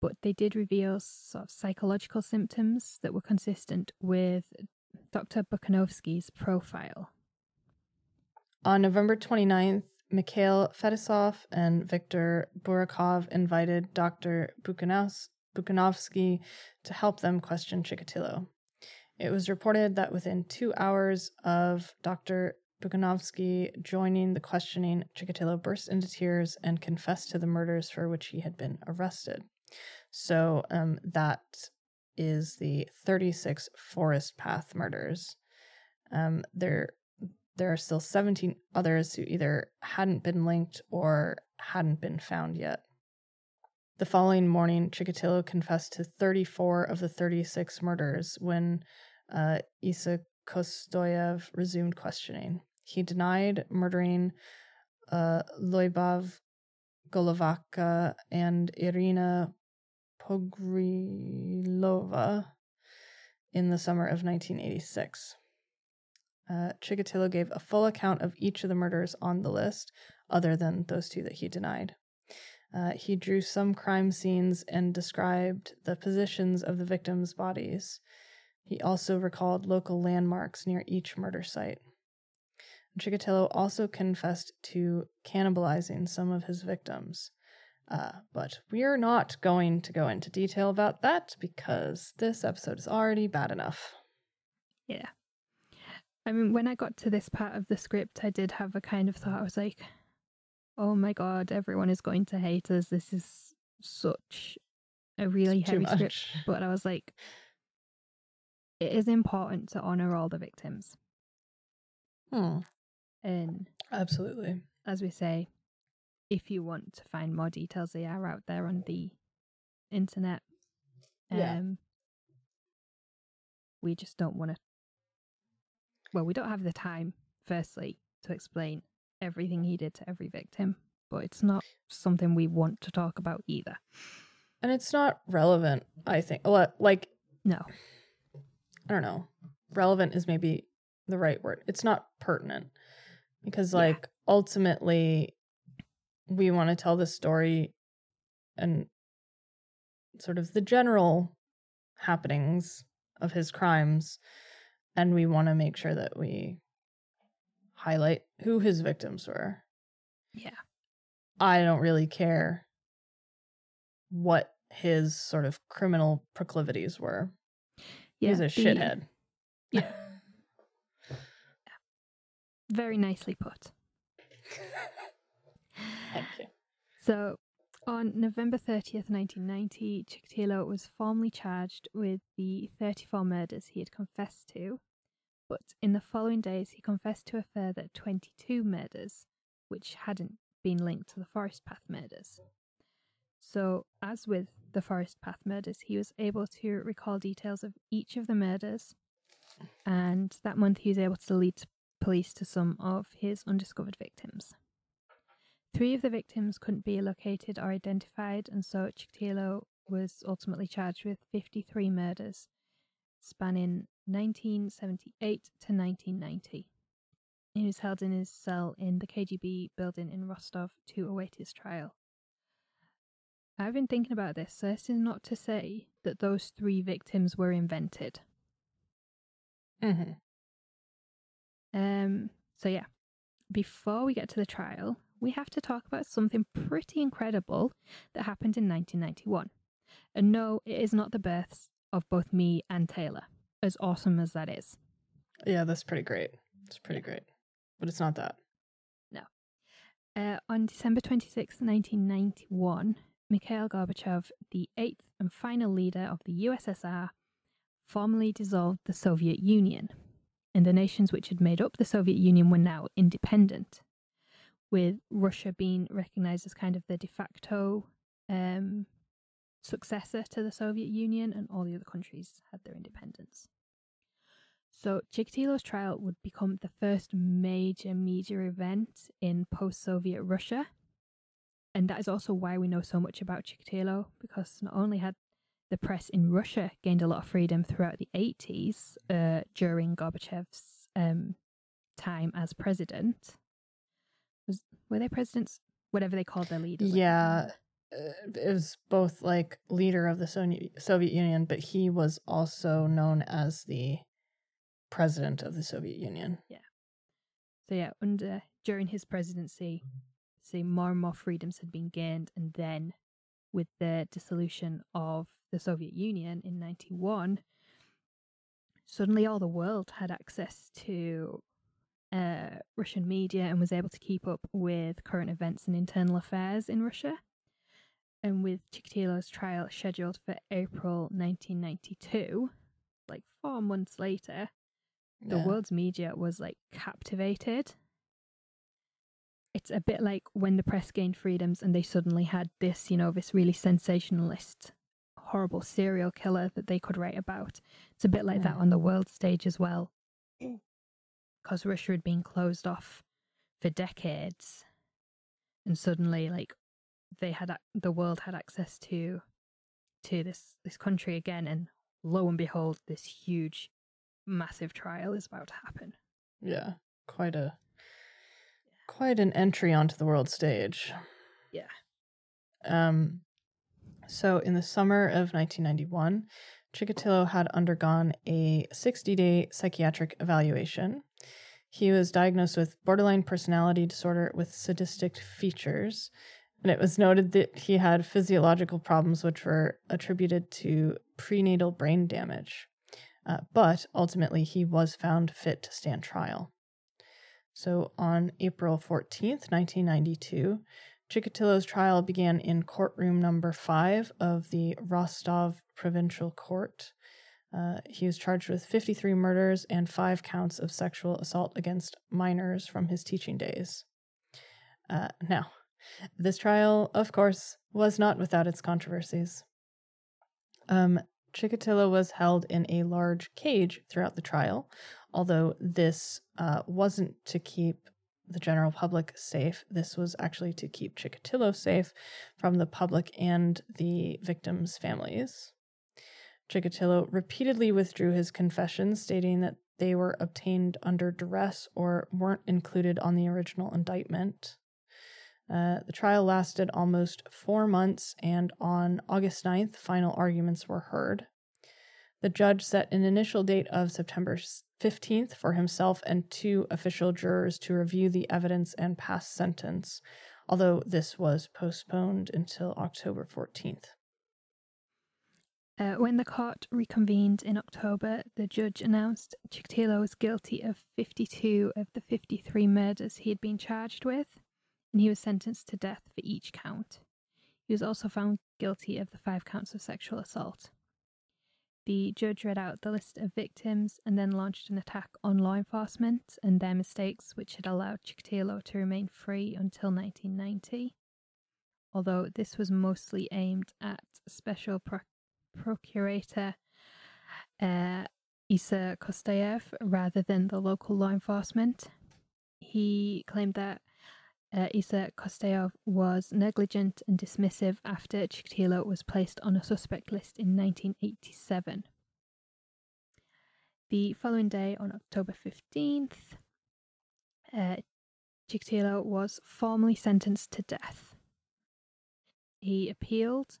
Speaker 2: but they did reveal sort of psychological symptoms that were consistent with Dr. Bukhanovsky's profile.
Speaker 1: On November 29th, Mikhail Fetisov and Viktor Burakov invited Dr. Bukhanovsky to help them question Chikatilo. It was reported that within two hours of Dr. Bukhanovsky joining the questioning, Chikatilo burst into tears and confessed to the murders for which he had been arrested. So um, that is the 36 Forest Path murders. Um, there, there are still 17 others who either hadn't been linked or hadn't been found yet. The following morning, Chikatilo confessed to 34 of the 36 murders when uh, Isa Kostoyev resumed questioning. He denied murdering uh, Lyubov Golovakha and Irina Pogorelova in the summer of 1986. Uh, Chikatilo gave a full account of each of the murders on the list, other than those two that he denied. Uh, he drew some crime scenes and described the positions of the victims' bodies. He also recalled local landmarks near each murder site. Chikatilo also confessed to cannibalizing some of his victims. Uh, but we're not going to go into detail about that because this episode is already bad enough.
Speaker 2: Yeah. I mean, when I got to this part of the script, I did have a kind of thought. I was like, oh my god, everyone is going to hate us. This is such a really heavy script. *laughs* But I was like, it is important to honor all the victims.
Speaker 1: Hmm.
Speaker 2: And
Speaker 1: absolutely,
Speaker 2: as we say, if you want to find more details, they are out there on the internet. Um, yeah. We just don't want to. Well, we don't have the time, firstly, to explain everything he did to every victim, but it's not something we want to talk about either.
Speaker 1: And it's not relevant, I think. Well like,
Speaker 2: no.
Speaker 1: I don't know. Relevant is maybe the right word. It's not pertinent because, like, yeah. ultimately, we want to tell the story and sort of the general happenings of his crimes and we want to make sure that we highlight who his victims were.
Speaker 2: Yeah.
Speaker 1: I don't really care what his sort of criminal proclivities were. Yeah, He's a the, shithead. *laughs*
Speaker 2: Yeah. Very nicely put.
Speaker 1: Thank you.
Speaker 2: So, on November 30th, 1990, Chikatilo was formally charged with the 34 murders he had confessed to, but in the following days he confessed to a further 22 murders, which hadn't been linked to the Forest Path murders. So, as with the Forest Path murders, he was able to recall details of each of the murders, and that month he was able to lead police to some of his undiscovered victims. Three of the victims couldn't be located or identified, and so Chikatilo was ultimately charged with 53 murders, spanning 1978 to 1990. He was held in his cell in the KGB building in Rostov to await his trial. I've been thinking about this, so this is not to say that those three victims were invented.
Speaker 1: Mm-hmm.
Speaker 2: Um. So yeah, before we get to the trial, we have to talk about something pretty incredible that happened in 1991. And no, it is not the births of both me and Taylor, as awesome as that is.
Speaker 1: Yeah, that's pretty great. It's pretty yeah. great. But it's not that.
Speaker 2: No. Uh, on December 26, 1991, Mikhail Gorbachev, the eighth and final leader of the USSR, formally dissolved the Soviet Union, and the nations which had made up the Soviet Union were now independent with Russia being recognized as kind of the de facto um, successor to the Soviet Union, and all the other countries had their independence. So Chikatilo's trial would become the first major media event in post-Soviet Russia. And that is also why we know so much about Chikatilo, because not only had the press in Russia gained a lot of freedom throughout the 80s uh, during Gorbachev's um, time as president. Was were they presidents? Whatever they called their leader.
Speaker 1: Yeah, uh, it was both like leader of the Soviet Union, but he was also known as the president of the Soviet Union.
Speaker 2: Yeah. So yeah, under during his presidency, see more and more freedoms had been gained, and then with the dissolution of the Soviet Union in 91, suddenly all the world had access to uh, Russian media and was able to keep up with current events and internal affairs in Russia. And with Chikatilo's trial scheduled for April 1992, like four months later, the world's media was like captivated. It's a bit like when the press gained freedoms and they suddenly had this, you know, this really sensationalist horrible serial killer that they could write about. It's a bit like that on the world stage as well. Mm. Because Russia had been closed off for decades. And suddenly, like, they had, the world had access to, to this, this country again. And lo and behold, this huge, massive trial is about to happen.
Speaker 1: Yeah. Quite a, quite an entry onto the world stage.
Speaker 2: Yeah.
Speaker 1: Um, so, in the summer of 1991, Chikatilo had undergone a 60 day psychiatric evaluation. He was diagnosed with borderline personality disorder with sadistic features, and it was noted that he had physiological problems which were attributed to prenatal brain damage. Uh, but ultimately, he was found fit to stand trial. So on April 14th, 1992, Chikatilo's trial began in courtroom number five of the Rostov Provincial Court. Uh, he was charged with 53 murders and five counts of sexual assault against minors from his teaching days. Uh, now, this trial, of course, was not without its controversies. Um, Chikatilo was held in a large cage throughout the trial, although this uh, wasn't to keep the general public safe. This was actually to keep Chikatilo safe from the public and the victims' families. Chikatilo repeatedly withdrew his confessions, stating that they were obtained under duress or weren't included on the original indictment. Uh, the trial lasted almost four months, and on August 9th, final arguments were heard. The judge set an initial date of September 15th for himself and two official jurors to review the evidence and pass sentence, although this was postponed until October 14th.
Speaker 2: Uh, when the court reconvened in October, the judge announced Chikatilo was guilty of 52 of the 53 murders he had been charged with, and he was sentenced to death for each count. He was also found guilty of the five counts of sexual assault. The judge read out the list of victims and then launched an attack on law enforcement and their mistakes, which had allowed Chikatilo to remain free until 1990. Although this was mostly aimed at Special Pro- Procurator uh, Isa Kostoyev rather than the local law enforcement. He claimed that uh, Isa Kostoyev was negligent and dismissive after Chikatilo was placed on a suspect list in 1987. The following day, on October 15th, uh, Chikatilo was formally sentenced to death. He appealed,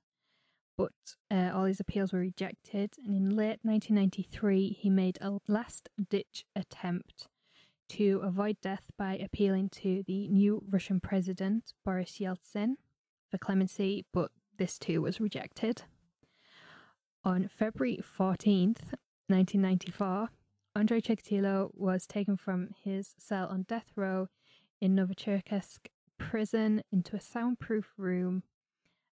Speaker 2: but uh, all his appeals were rejected, and in late 1993, he made a last ditch attempt to avoid death by appealing to the new Russian president, Boris Yeltsin, for clemency, but this too was rejected. On February 14th, 1994, Andrei Chikatilo was taken from his cell on death row in Novocherkassk prison into a soundproof room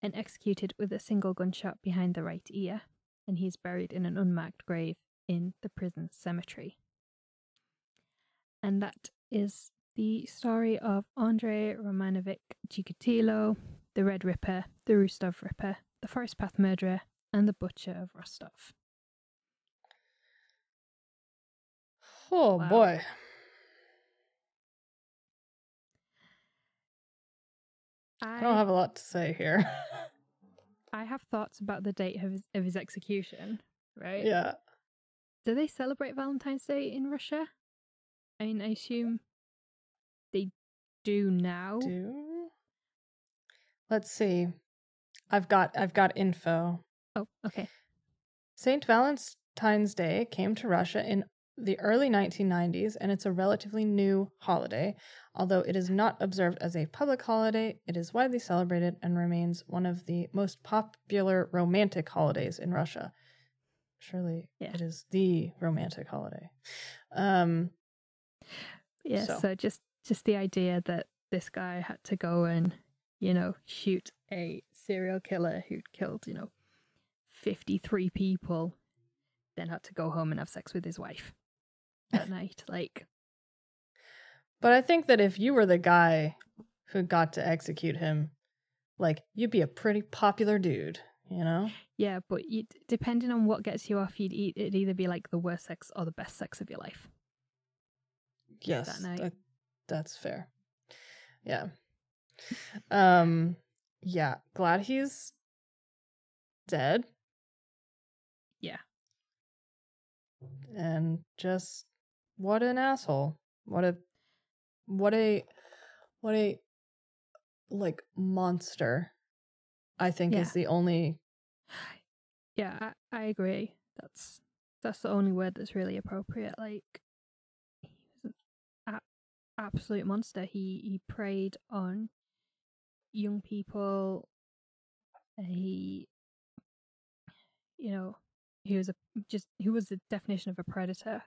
Speaker 2: and executed with a single gunshot behind the right ear, and he is buried in an unmarked grave in the prison cemetery. And that is the story of Andrei Romanovich Chikatilo, the Red Ripper, the Rostov Ripper, the Forest Path Murderer, and the Butcher of Rostov.
Speaker 1: Oh
Speaker 2: Wow.
Speaker 1: boy. I don't have a lot to say here. *laughs*
Speaker 2: I have thoughts about the date of his, of his execution, right?
Speaker 1: yeah.
Speaker 2: Do they celebrate Valentine's Day in Russia? I mean, I assume they do now.
Speaker 1: Do Let's see. I've got I've got info.
Speaker 2: Oh, okay.
Speaker 1: St. Valentine's Day came to Russia in the early 1990s and it's a relatively new holiday. Although it is not observed as a public holiday, it is widely celebrated and remains one of the most popular romantic holidays in Russia. Surely
Speaker 2: Yeah.
Speaker 1: it is the romantic holiday. Um
Speaker 2: Yeah.
Speaker 1: So-
Speaker 2: So. just just the idea that this guy had to go and you know shoot a serial killer who'd killed you know fifty three people, then had to go home and have sex with his wife that night. Like,
Speaker 1: But I think that if you were the guy who got to execute him, like you'd be a pretty popular dude, you know?
Speaker 2: yeah, but you, depending on what gets you off, you'd eat, it'd either be like the worst sex or the best sex of your life.
Speaker 1: Yes,
Speaker 2: that night.
Speaker 1: that- that's fair. Yeah. Um. Yeah. Glad he's dead.
Speaker 2: Yeah.
Speaker 1: And just what an asshole. What a what a what a like monster. I think
Speaker 2: Yeah.
Speaker 1: is the only
Speaker 2: Yeah, I, I agree. That's that's the only word that's really appropriate. Like he was an a- absolute monster. He he preyed on young people. He, you know, he was a just he was the definition of a predator.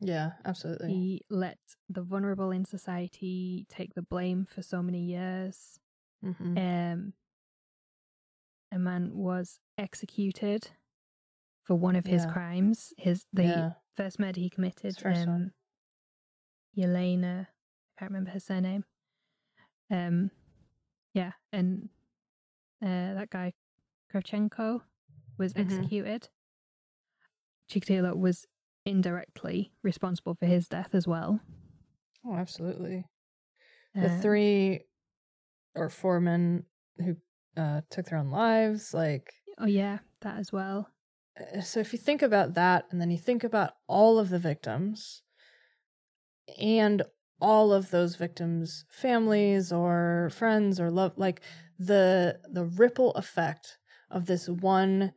Speaker 1: yeah, absolutely.
Speaker 2: He let the vulnerable in society take the blame for so many years.
Speaker 1: hmm
Speaker 2: Um, a man was executed for one of his
Speaker 1: Yeah.
Speaker 2: crimes. His the
Speaker 1: yeah.
Speaker 2: first murder he committed.
Speaker 1: First
Speaker 2: um. Yelena, can't remember her surname. Um, yeah, and uh, that guy Kravchenko was
Speaker 1: Mhm.
Speaker 2: executed. Chikatilo was indirectly responsible for his death as well.
Speaker 1: Oh, absolutely. The
Speaker 2: Um,
Speaker 1: three or four men who uh, took their own lives, like
Speaker 2: Oh yeah, that as well.
Speaker 1: uh, so if you think about that and then you think about all of the victims and all of those victims families or friends or love like the the ripple effect of this one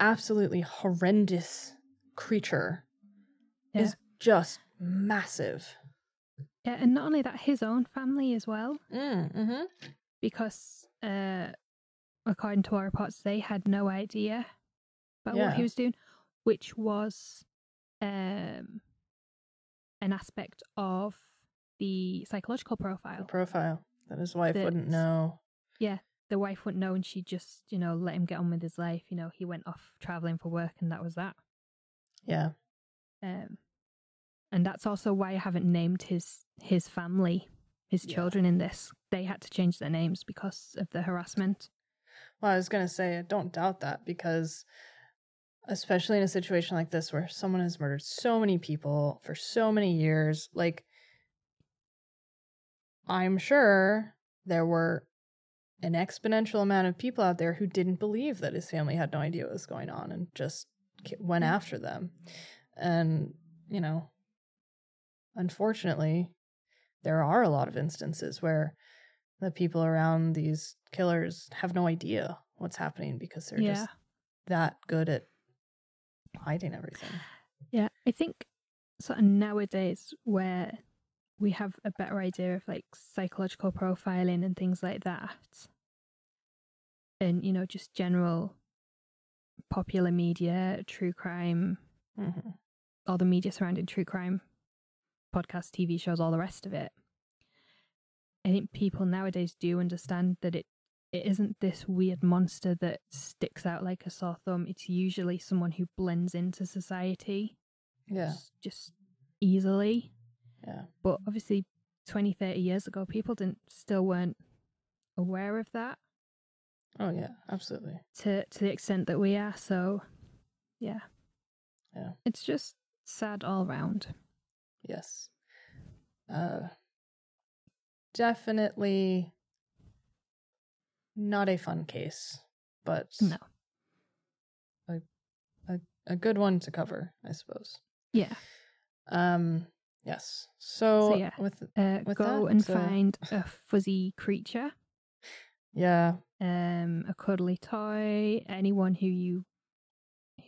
Speaker 1: absolutely horrendous creature
Speaker 2: Yeah.
Speaker 1: is just massive
Speaker 2: Yeah, and not only that, his own family as well.
Speaker 1: mm, hmm
Speaker 2: because uh according to our reports they had no idea about what he was doing which was um an aspect of the psychological
Speaker 1: the
Speaker 2: profile.
Speaker 1: Profile. That his wife wouldn't know.
Speaker 2: Yeah, the wife wouldn't know and she just you know let him get on with his life. You know he went off traveling for work and that was that.
Speaker 1: Yeah.
Speaker 2: Um and that's also why i haven't named his his family his
Speaker 1: Yeah.
Speaker 2: children in this. They had to change their names because of the harassment.
Speaker 1: Well, I was going to say, I don't doubt that because, especially in a situation like this where someone has murdered so many people for so many years, like, I'm sure there were an exponential amount of people out there who didn't believe that his family had no idea what was going on and just went
Speaker 2: Yeah.
Speaker 1: after them. And, you know, unfortunately, there are a lot of instances where the people around these killers have no idea what's happening because they're
Speaker 2: yeah
Speaker 1: just that good at hiding everything.
Speaker 2: Yeah, I think sort of nowadays where we have a better idea of like psychological profiling and things like that, and you know, just general popular media, true crime,
Speaker 1: hmm
Speaker 2: all the media surrounding true crime, podcasts, TV shows, all the rest of it. I think people nowadays do understand that it it isn't this weird monster that sticks out like a sore thumb. It's usually someone who blends into society
Speaker 1: Yeah,
Speaker 2: s- just easily.
Speaker 1: Yeah,
Speaker 2: But obviously, 20, 30 years ago, people didn't still weren't aware of that.
Speaker 1: Oh yeah, absolutely.
Speaker 2: to to the extent that we are. So, yeah,
Speaker 1: Yeah.
Speaker 2: it's just sad all round.
Speaker 1: Yes. Uh definitely not a fun case, but
Speaker 2: No,
Speaker 1: a good one to cover, I suppose.
Speaker 2: yeah,
Speaker 1: Um yes. So,
Speaker 2: So, yeah.
Speaker 1: with
Speaker 2: uh,
Speaker 1: With
Speaker 2: go
Speaker 1: that,
Speaker 2: and
Speaker 1: so-
Speaker 2: find a fuzzy creature,
Speaker 1: yeah,
Speaker 2: um, a cuddly toy, anyone who you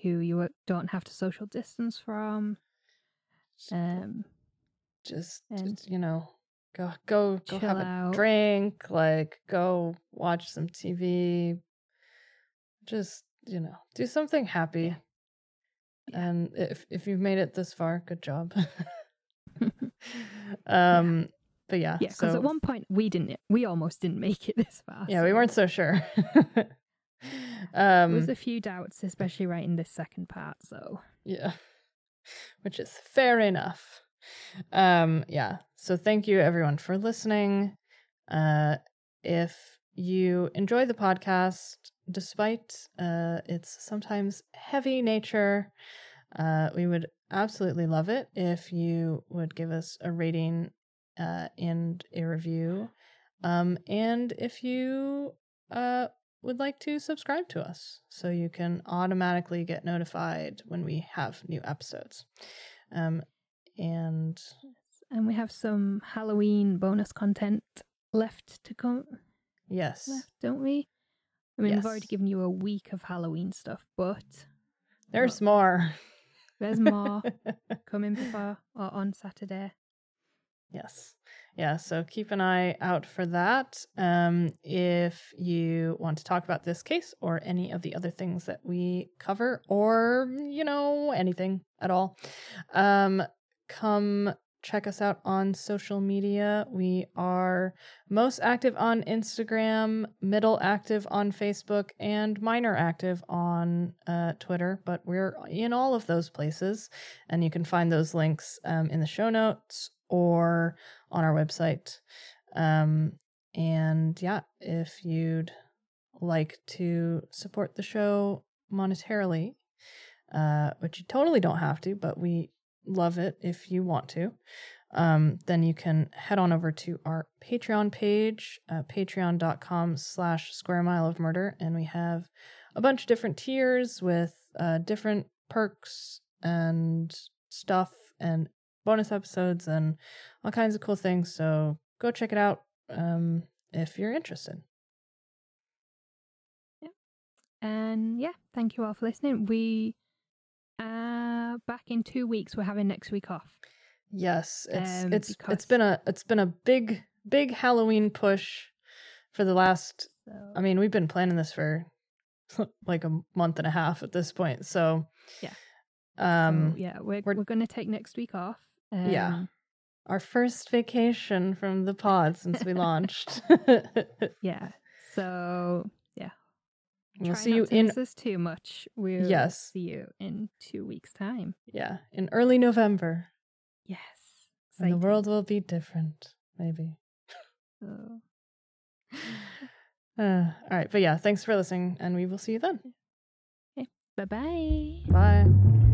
Speaker 2: who you don't have to social distance from. Um,
Speaker 1: just, just, you know, go go go have
Speaker 2: out.
Speaker 1: a drink, like go watch some TV. Just, you know, do something happy.
Speaker 2: Yeah.
Speaker 1: And if if you've made it this far, good job. *laughs* *laughs* um but yeah.
Speaker 2: Yeah, because
Speaker 1: so,
Speaker 2: at one point we didn't, we almost didn't make it *laughs* this far.
Speaker 1: Yeah, we weren't so sure. *laughs*
Speaker 2: There
Speaker 1: um
Speaker 2: was a few doubts, especially right in this second part. So
Speaker 1: Yeah. Which is fair enough. Um yeah. So thank you everyone for listening. Uh if you enjoy the podcast despite uh its sometimes heavy nature, uh we would absolutely love it if you would give us a rating uh and a review. Um and if you uh would like to subscribe to us so you can automatically get notified when we have new episodes. Um, and
Speaker 2: and we have some Halloween bonus content left to come.
Speaker 1: yes,
Speaker 2: Left, don't we? I mean, we've already given you a week of Halloween stuff, but
Speaker 1: there's more.
Speaker 2: There's more coming before or on Saturday.
Speaker 1: yes. Yeah, so keep an eye out for that. Um, if you want to talk about this case or any of the other things that we cover, or, you know, anything at all, um, come check us out on social media. We are most active on Instagram, middle active on Facebook, and minor active on uh, Twitter. But we're in all of those places, and you can find those links um, in the show notes or on our website. Um, and yeah, if you'd like to support the show monetarily, uh, which you totally don't have to, but we love it if you want to, um, then you can head on over to our Patreon page, uh, patreon.com slash square mile of murder. And we have a bunch of different tiers with uh, different perks and stuff and bonus episodes and all kinds of cool things. So go check it out um, if you're interested.
Speaker 2: And yeah, thank you all for listening. We are back in two weeks. We're having next week off.
Speaker 1: Yes, it's
Speaker 2: Um,
Speaker 1: it's it's been a it's been a big big Halloween push for the last.
Speaker 2: So
Speaker 1: I mean, we've been planning this for *laughs* like a month and a half at this point. So
Speaker 2: Yeah.
Speaker 1: um,
Speaker 2: so, yeah, we're
Speaker 1: we're-
Speaker 2: we're, going to take next week off. Um,
Speaker 1: Yeah. our first vacation from the pod since we launched. *laughs*
Speaker 2: yeah. So
Speaker 1: we'll
Speaker 2: try
Speaker 1: see you
Speaker 2: to
Speaker 1: in
Speaker 2: us too much. We'll
Speaker 1: Yes.
Speaker 2: see you in two weeks' time.
Speaker 1: yeah in early November,
Speaker 2: Yes,
Speaker 1: and the world will be different. Maybe.
Speaker 2: So, *sighs*
Speaker 1: Uh, all right, but yeah, thanks for listening, and we will see you then.
Speaker 2: bye bye.
Speaker 1: Bye.